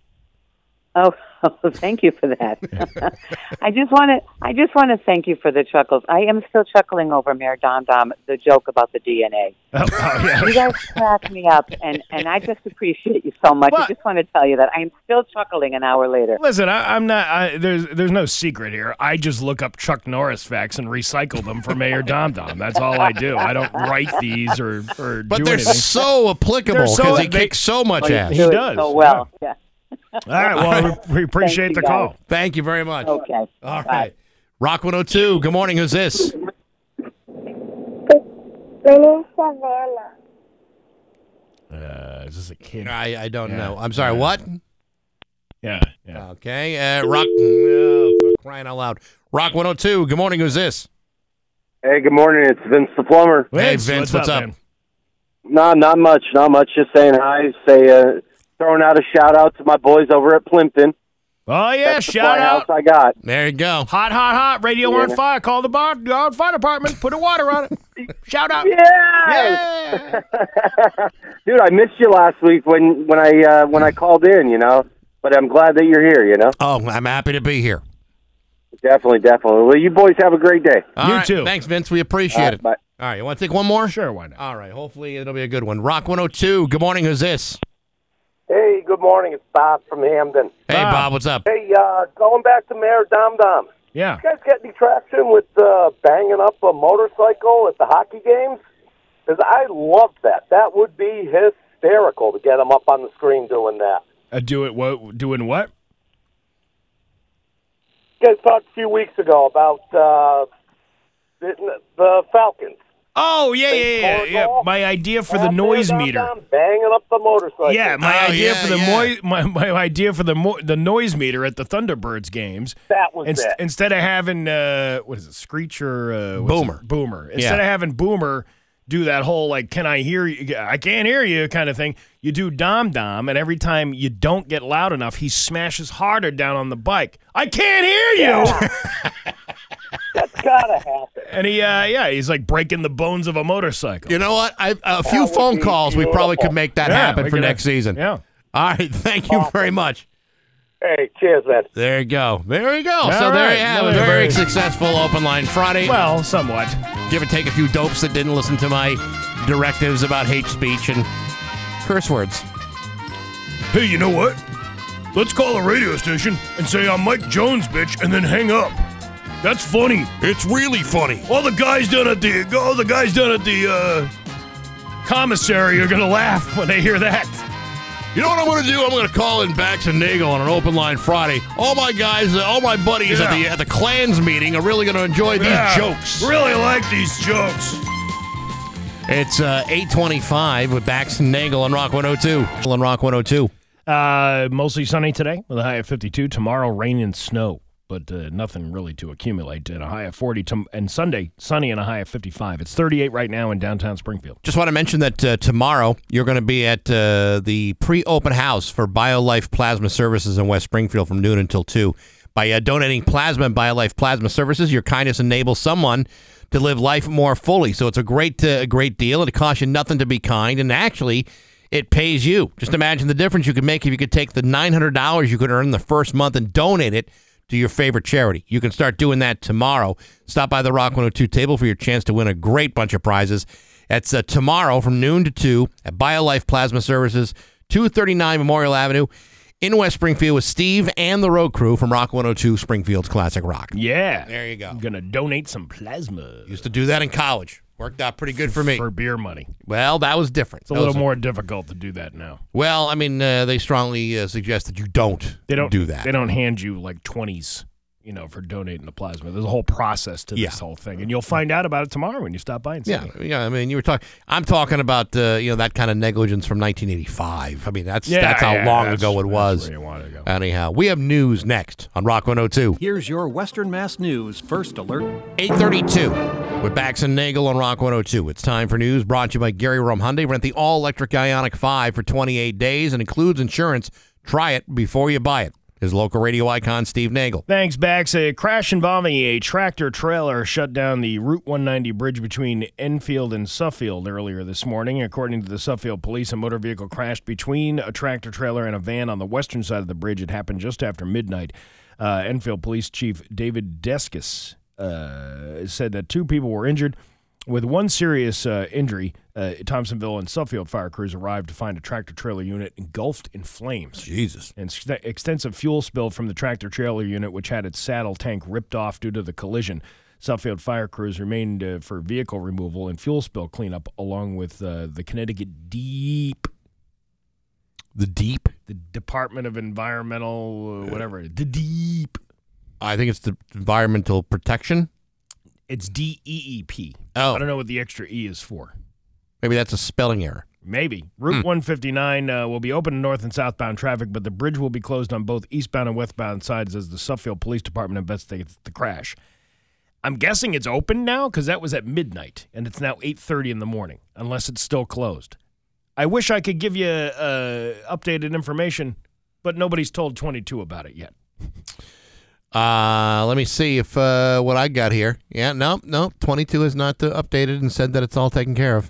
Oh, thank you for that. I just want to I just want to thank you for the chuckles. I am still chuckling over Mayor Dom Dom the joke about the DNA. Oh, oh You guys crack me up, and and I just appreciate you so much. I just want to tell you that I am still chuckling an hour later. Listen, I, I'm not. I, there's there's no secret here. I just look up Chuck Norris facts and recycle them for Mayor Dom Dom. That's all I do. I don't write these or or But do they're anything. so applicable They're so- because he they- kicks so much Well, ass. He do it does. so well. Yeah. All right. Well, we, we appreciate Thank the you, call. guys. Thank you very much. Okay. All right. Rock 102. Good morning. Who's this? My name's Savannah. Uh, is this a kid? I, I don't Yeah. know. I'm sorry. What? Yeah. Yeah. Okay. Uh, Rock. Oh, for crying out loud. Rock 102. Good morning. Who's this? Hey, good morning. It's Vince the plumber. Hey, Vince. What's, up? No, not much, not much. Just saying hi. Say, uh, throwing out a shout out to my boys over at Plimpton. Oh yeah, That's shout fly out. I got. There you go. Hot, hot, hot. Radio Yeah. on fire. Call the bar, uh, fire department. Put a water on it. Shout out. Yeah. yeah. Dude, I missed you last week when when I uh, when I called in. You know, but I'm glad that you're here. You know, Oh, I'm happy to be here. definitely, definitely. Well, you boys have a great day. You too. Thanks, Vince. We appreciate All right, it. bye. All right. You want to take one more? Sure. Why not? All right. Hopefully it'll be a good one. Rock 102. Good morning. Who's this? Hey, good morning. It's Bob from Hampden. Hey, Bob. What's up? Hey, uh, going back to Mayor Dom Dom. Yeah. You guys get any traction with uh, banging up a motorcycle at the hockey games? Because I love that. That would be hysterical to get them up on the screen doing that. Uh, do it. What? Doing what? You guys talked a few weeks ago about uh, the, the Falcons. Oh yeah, yeah, yeah, yeah. My idea for the noise meter. Banging up the motorcycle. Yeah, my Oh, idea yeah, for the yeah. moi- my, my idea for the mo- the noise meter at the Thunderbirds games. That was Inst- it. Instead of having uh, what is it, Screech or uh, what's Boomer. it? Boomer. Instead Yeah. of having Boomer do that whole like, can I hear you? I can't hear you kind of thing. You do Dom Dom, and every time you don't get loud enough, he smashes harder down on the bike. I can't hear you. That's gotta happen. and he, uh, yeah, he's like breaking the bones of a motorcycle. You know what? I, a few would phone be calls, we probably could make that Yeah, happen we for could next season. Yeah. All right. Thank you very much. Hey, cheers, man. There you go. There you go. All so there right. you have No, a very very- successful open line Friday. Well, somewhat. Give or take a few dopes that didn't listen to my directives about hate speech and curse words. Hey, you know what? Let's call a radio station and say I'm Mike Jones, bitch, and then hang up. That's funny. It's really funny. All the guys down at the all the guys down at the uh, commissary are gonna laugh when they hear that. You know what I'm going to do? I'm going to call in Bax and Nagle on an open line Friday. All my guys, uh, all my buddies at the at the clans meeting are really going to enjoy these Yeah, jokes. Really like these jokes. It's uh, 825 with Bax and Nagle on Rock 102. On Rock 102. Uh, mostly sunny today with a high of 52. Tomorrow, rain and snow, but uh, nothing really to accumulate. And a high of 40. Tom- and Sunday, sunny and a high of 55. It's 38 right now in downtown Springfield. Just want to mention that uh, tomorrow you're going to be at uh, the pre-open house for BioLife Plasma Services in West Springfield from noon until 2. By uh, donating plasma and BioLife Plasma Services, your kindness enables someone to live life more fully. So it's a great, uh, great deal, it costs you nothing to be kind. And actually, it pays you. Just imagine the difference you could make if you could take the $900 you could earn the first month and donate it to your favorite charity. You can start doing that tomorrow. Stop by the Rock 102 table for your chance to win a great bunch of prizes. That's uh, tomorrow from noon to 2 at BioLife Plasma Services, 239 Memorial Avenue in West Springfield with Steve and the road crew from Rock 102 Springfield's Classic Rock. Yeah. There you go. I'm going to donate some plasma. Used to do that in college. Worked out pretty good for me. For beer money. Well, that was different. It's a That little was more difficult to do that now. Well, I mean, uh, they strongly uh, suggest that you don't, They don't do that. They don't hand you like 20s you know, for donating the plasma. There's a whole process to Yeah. this whole thing, and you'll find out about it tomorrow when you stop by and see Yeah, it. yeah. I mean, you were talking. I'm talking about uh, you know that kind of negligence from 1985. I mean, that's Yeah, that's how yeah, long that's- ago it that's was. where you wanna go. Anyhow, we have news next on Rock 102. Here's your Western Mass News first alert. 832 with Bax and Nagle on Rock 102. It's time for news brought to you by Gary Rome Hyundai. Rent the all-electric Ioniq 5 for 28 days and includes insurance. Try it before you buy it. His local radio icon, Steve Nagle. Thanks, Bax. A crash involving a tractor trailer shut down the Route 190 bridge between Enfield and Suffield earlier this morning. According to the Suffield police, a motor vehicle crashed between a tractor trailer and a van on the western side of the bridge. It happened just after midnight. Uh, Enfield Police Chief David Deskis uh, said that two people were injured. With one serious uh, injury, uh, Thompsonville and Suffield fire crews arrived to find a tractor trailer unit engulfed in flames. Jesus. And ex- extensive fuel spill from the tractor trailer unit, which had its saddle tank ripped off due to the collision. Suffield fire crews remained uh, for vehicle removal and fuel spill cleanup, along with uh, the Connecticut Deep. The Deep? The Department of Environmental, uh, whatever. The Deep. I think it's the Environmental Protection. It's D E E P. Oh. I don't know what the extra E is for. Maybe that's a spelling error. Maybe. Route Hmm. 159 uh, will be open to north and southbound traffic, but the bridge will be closed on both eastbound and westbound sides as the Suffield Police Department investigates the crash. I'm guessing it's open now because that was at midnight, and it's now 8:30 in the morning, unless it's still closed. I wish I could give you uh, updated information, but nobody's told 22 about it yet. Uh, let me see if uh, what I got here. Yeah, no, no. 22 is not uh, updated and said that it's all taken care of.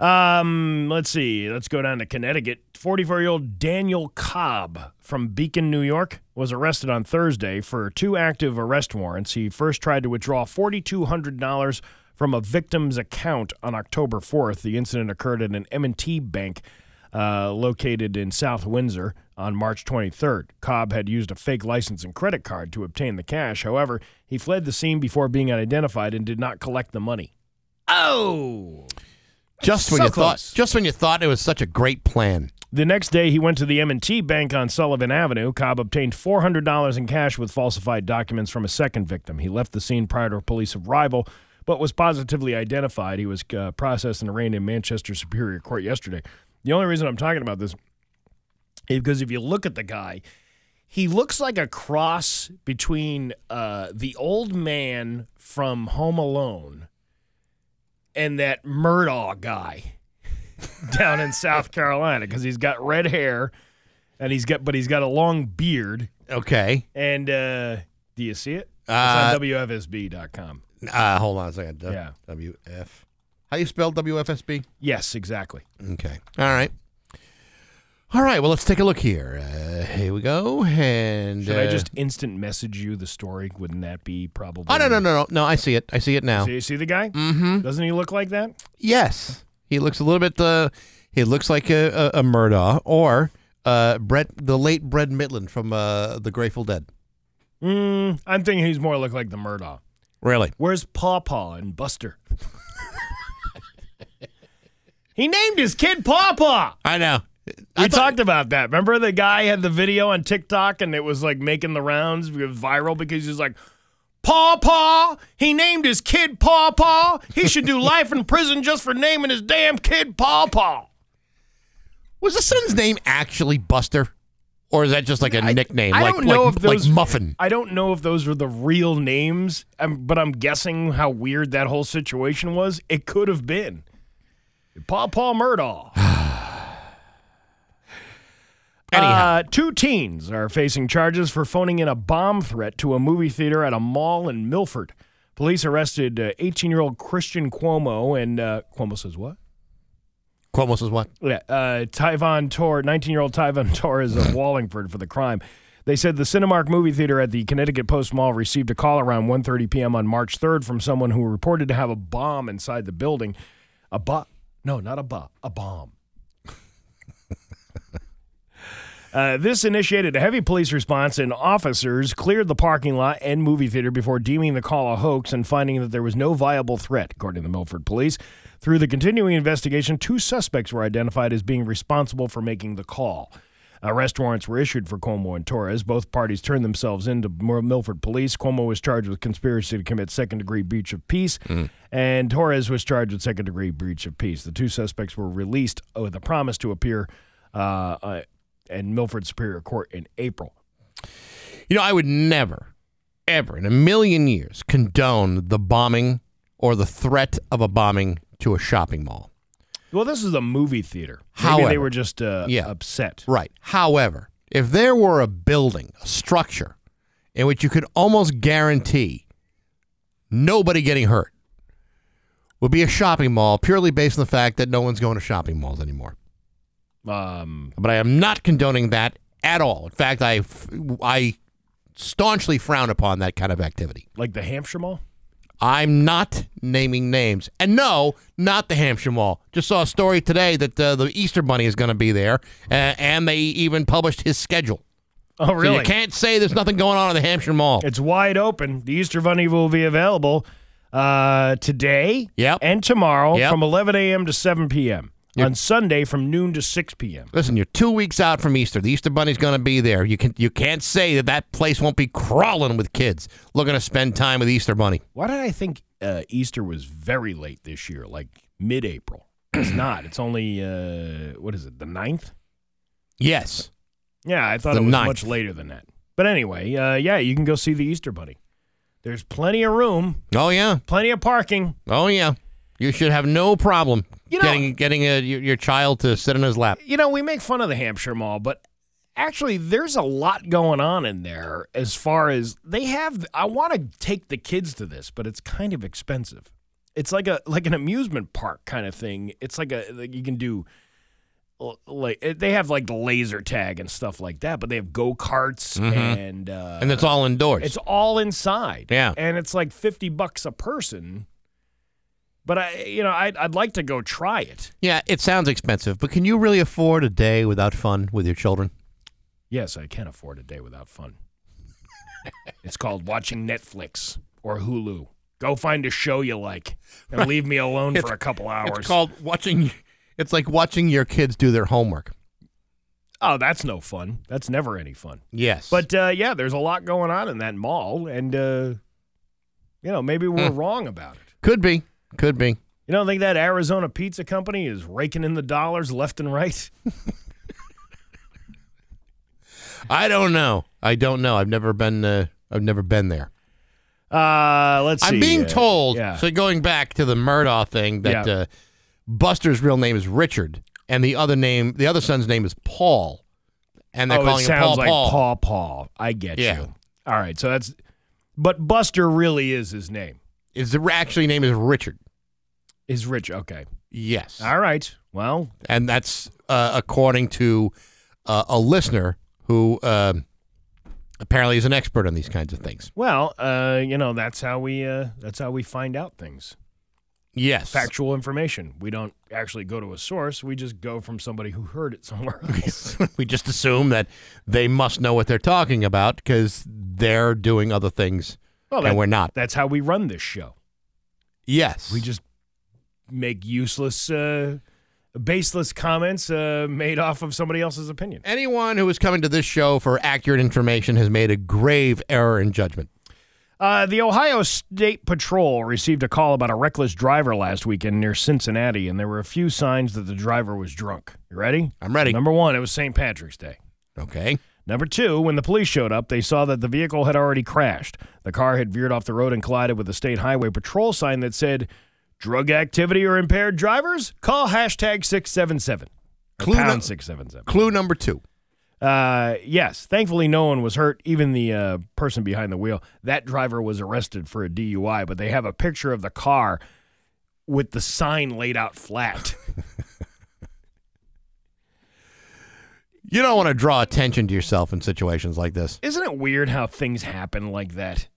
Um, let's see. Let's go down to Connecticut. 44-year-old Daniel Cobb from Beacon, New York, was arrested on Thursday for two active arrest warrants. He first tried to withdraw $4,200 from a victim's account on October 4th. The incident occurred at an M&T bank uh, located in South Windsor on March 23rd. Cobb had used a fake license and credit card to obtain the cash. However, he fled the scene before being identified and did not collect the money. Oh! Just when So you close. thought, just when you thought it was such a great plan. The next day, he went to the M&T Bank on Sullivan Avenue. Cobb obtained $400 in cash with falsified documents from a second victim. He left the scene prior to police arrival, but was positively identified. He was uh, processed and arraigned in Manchester Superior Court yesterday. The only reason I'm talking about this is because if you look at the guy, he looks like a cross between uh, the old man from Home Alone and that Murdaugh guy down in South Carolina because he's got red hair and he's got but he's got a long beard. Okay. And uh, do you see it? Uh, it's on WFSB.com. Uh, hold on a second. W- Yeah. WF. How you spell WFSB? Yes, exactly. Okay. All right. All right. Well, let's take a look here. Uh, here we go. And Should I uh, just instant message you the story? Wouldn't that be probably? Oh no no no no no! I see it. I see it now. See, see the guy? Mm-hmm. Doesn't he look like that? Yes, he looks a little bit. Uh, he looks like a, a, a Murdaugh or uh, Brett, the late Brett Mydland from uh, the Grateful Dead. Mm, I'm thinking he's more look like the Murdaugh. Really? Where's Paw Paw and Buster? he named his kid Paw Paw. I know. We talked about that. Remember the guy had the video on TikTok and it was like making the rounds, viral because he's like, Paw Paw, he named his kid Paw Paw. He should do life in prison just for naming his damn kid Paw Paw. Was the son's name actually Buster, or is that just like a nickname? I like, don't know like, if those like Muffin. I don't know if those were the real names, um, but I'm guessing how weird that whole situation was. It could have been Paw Paw Murdaugh. Uh, two teens are facing charges for phoning in a bomb threat to a movie theater at a mall in Milford. Police arrested 18 year old Christian Cuomo, and uh, Cuomo says what? Cuomo says what? Yeah, uh, Tyvon Tor, 19 year old Tyvon Torres of Wallingford for the crime. They said the Cinemark movie theater at the Connecticut Post Mall received a call around 1:30 p.m. on March 3rd from someone who reported to have a bomb inside the building. A bomb? No, not a bomb. A bomb. Uh, this initiated a heavy police response, and officers cleared the parking lot and movie theater before deeming the call a hoax and finding that there was no viable threat, according to the Milford police. Through the continuing investigation, two suspects were identified as being responsible for making the call. Arrest warrants were issued for Cuomo and Torres. Both parties turned themselves into Milford police. Cuomo was charged with conspiracy to commit second degree breach of peace, and Torres was charged with second degree breach of peace. The two suspects were released with a promise to appear uh, in Milford Superior Court in April. You know, I would never, ever in a million years condone the bombing or the threat of a bombing to a shopping mall. Well, this is a movie theater. Maybe However, they were just uh, yeah. upset. Right. However, if there were a building, a structure, in which you could almost guarantee nobody getting hurt, would be a shopping mall purely based on the fact that no one's going to shopping malls anymore. Um, But I am not condoning that at all. In fact, I, I staunchly frown upon that kind of activity. like the Hampshire Mall? I'm not naming names. And no, not the Hampshire Mall. Just saw a story today that uh, the Easter Bunny is going to be there, uh, and they even published his schedule. Oh, So really? you can't say there's nothing going on at the Hampshire Mall. It's wide open. The Easter Bunny will be available uh, today Yep. and tomorrow Yep. from 11 a.m. to 7 p.m. Yep. On Sunday from noon to 6 p.m. Listen, you're two weeks out from Easter. The Easter Bunny's going to be there. You can you can't say that that place won't be crawling with kids looking to spend time with Easter Bunny. Why did I think uh, Easter was very late this year, like mid-April? It's not. It's only uh, what is it? The 9th? Yes. Yeah, I thought The it was 9th. much later than that. But anyway, uh, yeah, you can go see the Easter Bunny. There's plenty of room, Oh yeah. plenty of parking. Oh yeah. You should have no problem You know- getting getting a, your, your child to sit in his lap. You know, we make fun of the Hampshire Mall, but actually, there's a lot going on in there as far as they have. I want to take the kids to this, but it's kind of expensive. It's like a like an amusement park kind of thing. It's like a like you can do like eh, they have like the laser tag and stuff like that, but they have go karts Mhm. and uh, And it's all indoors. it's all inside. Yeah. and it's like fifty bucks a person. But I, you know, I'd, I'd like to go try it. Yeah, it sounds expensive, but can you really afford a day without fun with your children? Yes, I can afford a day without fun. it's called watching Netflix or Hulu. Go find a show you like and leave me alone for a couple hours. It's called watching. It's like watching your kids do their homework. oh, that's no fun. That's never any fun. Yes, But uh, yeah, there's a lot going on in that mall, and uh, you know maybe we're Hmm. wrong about it. could be, could be. You don't think that Arizona Pizza Company is raking in the dollars left and right? I don't know. I don't know. I've never been. Uh, I've never been there. Uh, let's see. I'm being uh, told. Yeah. So going back to the Murdaugh thing, that Yeah. uh, Buster's real name is Richard, and the other name, the other son's name is Paul, and they're oh, calling it him sounds Paul like Paul. Paw Paw. I get Yeah. you. All right, so that's. But Buster really is his name. His actually name is Richard. Is Rich okay? Yes, All right. Well, and that's uh, according to uh, a listener who uh, apparently is an expert on these kinds of things. well, uh, you know that's how we uh, that's how we find out things. Yes, Factual information. We don't actually go to a source. We just go from somebody who heard it somewhere else. we just assume that they must know what they're talking about because they're doing other things well, and that- we're not. That's how we run this show. Yes, We just make useless, uh, baseless comments uh, made off of somebody else's opinion. Anyone who is coming to this show for accurate information has made a grave error in judgment. Uh, the Ohio State Patrol received a call about a reckless driver last weekend near Cincinnati, and there were a few signs that the driver was drunk. You ready? I'm ready. Number one, it was St. Patrick's Day. Okay. Number two, when the police showed up, they saw that the vehicle had already crashed. The car had veered off the road and collided with a state highway patrol sign that said, Drug activity or impaired drivers? Call hashtag 677. Or Clue pound num- 677. Clue number two. Uh, yes. Thankfully, no one was hurt, even the uh, person behind the wheel. That driver was arrested for a DUI, but they have a picture of the car with the sign laid out flat. You don't want to draw attention to yourself in situations like this. Isn't it weird how things happen like that?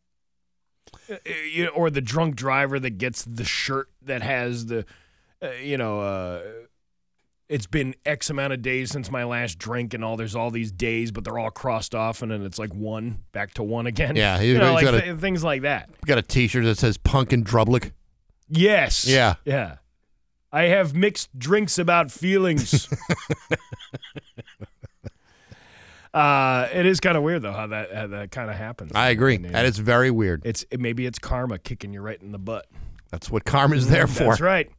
Uh, you or the drunk driver that gets the shirt that has the, uh, you know, uh, it's been X amount of days since my last drink, and all there's all these days, but they're all crossed off, and then it's like one back to one again. Yeah, you know, like got a- things like that. Got a T-shirt that says "Punk and Drublick." Yes. Yeah. Yeah. I have mixed drinks about feelings. Uh, it is kind of weird though how that how that kind of happens. I agree. mean, That is very weird. It's maybe it's karma kicking you right in the butt. That's what karma's there for. That's right.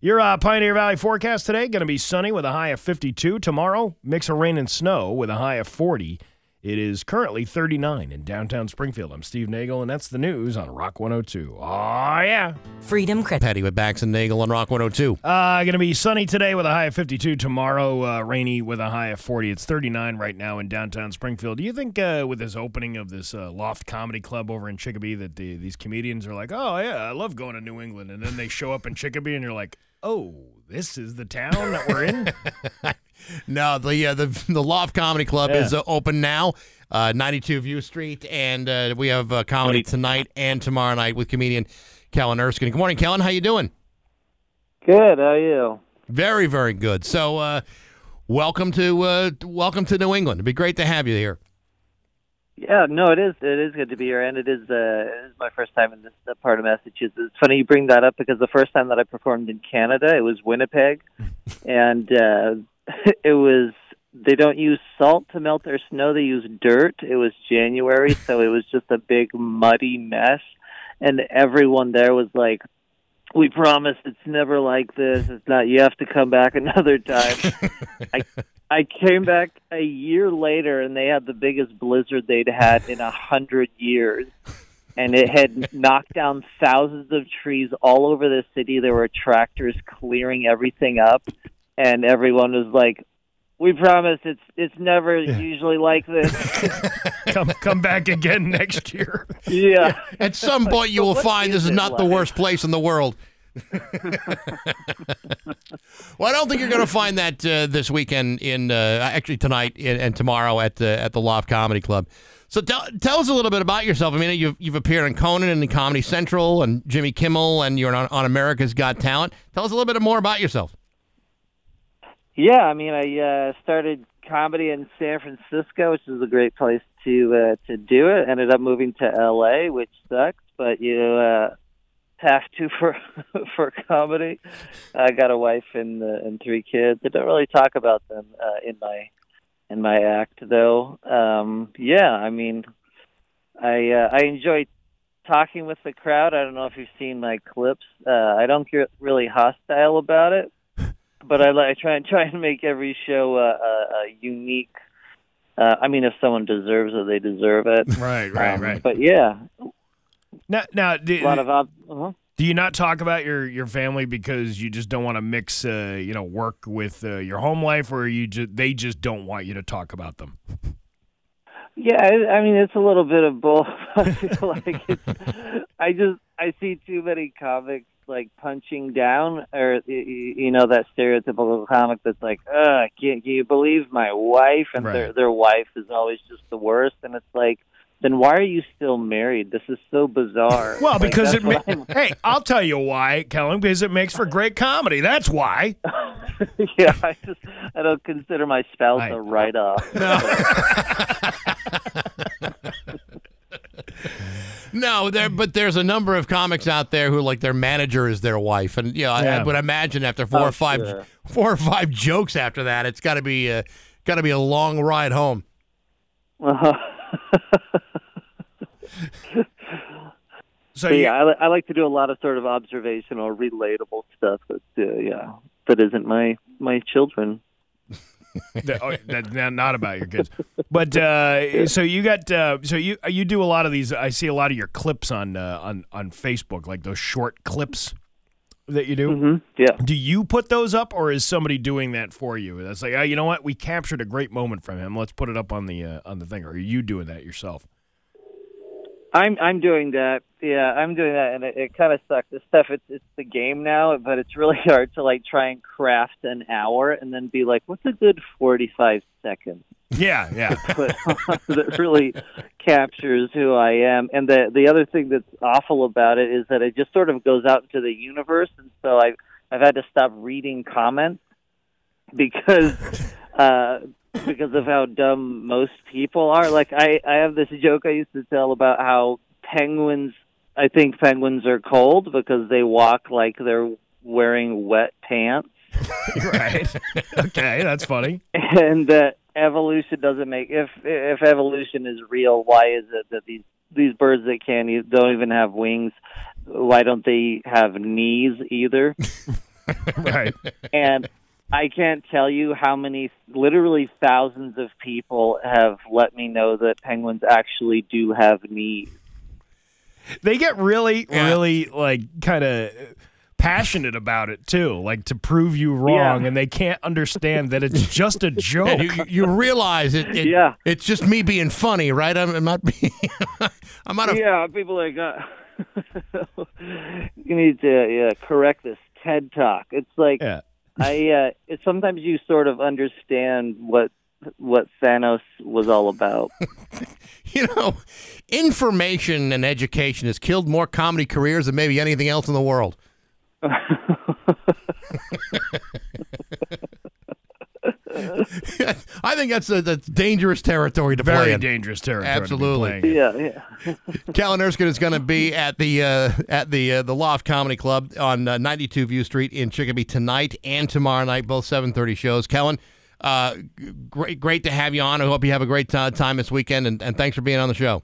Your uh, Pioneer Valley forecast today going to be sunny with a high of 52. Tomorrow, mix of rain and snow with a high of 40. It is currently 39 in downtown Springfield. I'm Steve Nagle, and that's the news on Rock 102. Oh, yeah. Freedom Credit. Patty with Bax and Nagle on Rock 102. Uh, going to be sunny today with a high of 52. Tomorrow, uh, rainy with a high of 40. It's 39 right now in downtown Springfield. Do you think uh, with this opening of this uh, Loft Comedy Club over in Chicopee that the, these comedians are like, oh, yeah, I love going to New England. And then they show up in Chicopee and you're like, oh, this is the town that we're in? No, the uh, the the Loft Comedy Club Yeah. is uh, open now, uh, 92 View Street, and uh, we have uh, comedy tonight and tomorrow night with comedian Kellen Erskine. Good morning, Kellen. How you doing? Good. How are you? Very, very good. So, uh, welcome to uh, welcome to New England. It'd be great to have you here. Yeah, no, it is. It is good to be here, and it is. Uh, it is my first time in this uh, part of Massachusetts. It's funny you bring that up because the first time that I performed in Canada, it was Winnipeg, and uh, it was. They don't use salt to melt their snow; they use dirt. It was January, so it was just a big muddy mess, and everyone there was like, "We promise it's never like this. It's not. You have to come back another time." I I came back a year later, and they had the biggest blizzard they'd had in a hundred years, and it had knocked down thousands of trees all over the city. There were tractors clearing everything up, and everyone was like, "We promise it's it's never usually like this." come come back again next year. Yeah. At some point, you will find this is is it not the worst place in the world. well, I don't think you're going to find that uh, this weekend. In uh, actually tonight and, and tomorrow at the at the Loft Comedy Club. So tell, tell us a little bit about yourself. I mean, you've you've appeared on Conan and Comedy Central and Jimmy Kimmel, and you're on, on America's Got Talent. Tell us a little bit more about yourself. Yeah, I mean, I uh, started comedy in San Francisco, which is a great place to uh, to do it. Ended up moving to L.A., which sucks, but you uh, have to for for comedy. I got a wife and uh, and three kids. I don't really talk about them uh, in my in my act, though. Um, yeah, I mean, I uh, I enjoy talking with the crowd. I don't know if you've seen my clips. Uh, I don't get really hostile about it but I, li- I try and try and make every show uh, a, a unique. Uh, I mean, if someone deserves it, they deserve it. Right, right, Um, right. But yeah, Now, now do, a lot of uh-huh. do you not talk about your, your family because you just don't want to mix, uh, you know, work with uh, your home life, or you just they just don't want you to talk about them? Yeah, I, I mean it's a little bit of both. I feel like it's, I just I see too many comics like punching down, or you know that stereotypical comic that's like, "Uh, can, can you believe my wife?" And their Right. their wife is always just the worst, and it's like, then why are you still married? This is so bizarre. Well, Like, because it. Ma- hey, I'll tell you why, Kellen. Because it makes for great comedy. That's why. yeah, I just I don't consider my spouse a write off. No, there, but there's a number of comics out there who like their manager is their wife, and you know, I, I would imagine after four Oh, or five, sure. four or five jokes after that, it's got to be a, got to be a long ride home. Uh-huh. So yeah, I, li- I like to do a lot of sort of observational, relatable stuff. That uh, yeah, that isn't my my children. That, oh, that's not not about your kids. But uh, so you got uh, so you you do a lot of these. I see a lot of your clips on uh, on on Facebook, like those short clips that you do. Mm-hmm. Yeah. Do you put those up, or is somebody doing that for you? That's like, oh, you know what? We captured a great moment from him. Let's put it up on the uh, on the thing. Or are you doing that yourself? I'm I'm doing that. Yeah, I'm doing that, and it, it kind of sucks. This stuff, it's it's the game now, but it's really hard to like try and craft an hour and then be like, what's a good forty five seconds? Yeah, yeah. but that really captures who I am. And the the other thing that's awful about it is that it just sort of goes out into the universe, and so I I've had to stop reading comments because uh, because of how dumb most people are. Like I I have this joke I used to tell about how penguins. I think penguins are cold because they walk like they're wearing wet pants. right. Okay, that's funny. and that evolution doesn't make if if evolution is real, why is it that these these birds that can't e- don't even have wings? Why don't they have knees either? right. and I can't tell you how many, literally thousands of people have let me know that penguins actually do have knees. They get really, really like kind of passionate about it too, like to prove you wrong, Yeah. and they can't understand that it's just a joke. And you, you realize it, it- Yeah. It's just me being funny, right? I'm, I'm not being. I'm not a. yeah, people like uh, you need to yeah, correct this TED talk. It's like Yeah. I uh, it, sometimes you sort of understand what what Thanos was all about. You know, information and education has killed more comedy careers than maybe anything else in the world. I think that's a that's dangerous territory to play Very dangerous territory. to be Absolutely. yeah, yeah. Kellen Erskine is going to be at the uh, at the uh, the Loft Comedy Club on uh, 92 View Street in Chicopee tonight and tomorrow night, both 7:30 shows. Kellen, uh, great great to have you on. I hope you have a great uh, time this weekend, and, and thanks for being on the show.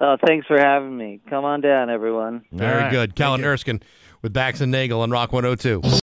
Oh, thanks for having me. Come on down, everyone. Very good, Kellen Erskine with Bax and Nagle on Rock 102.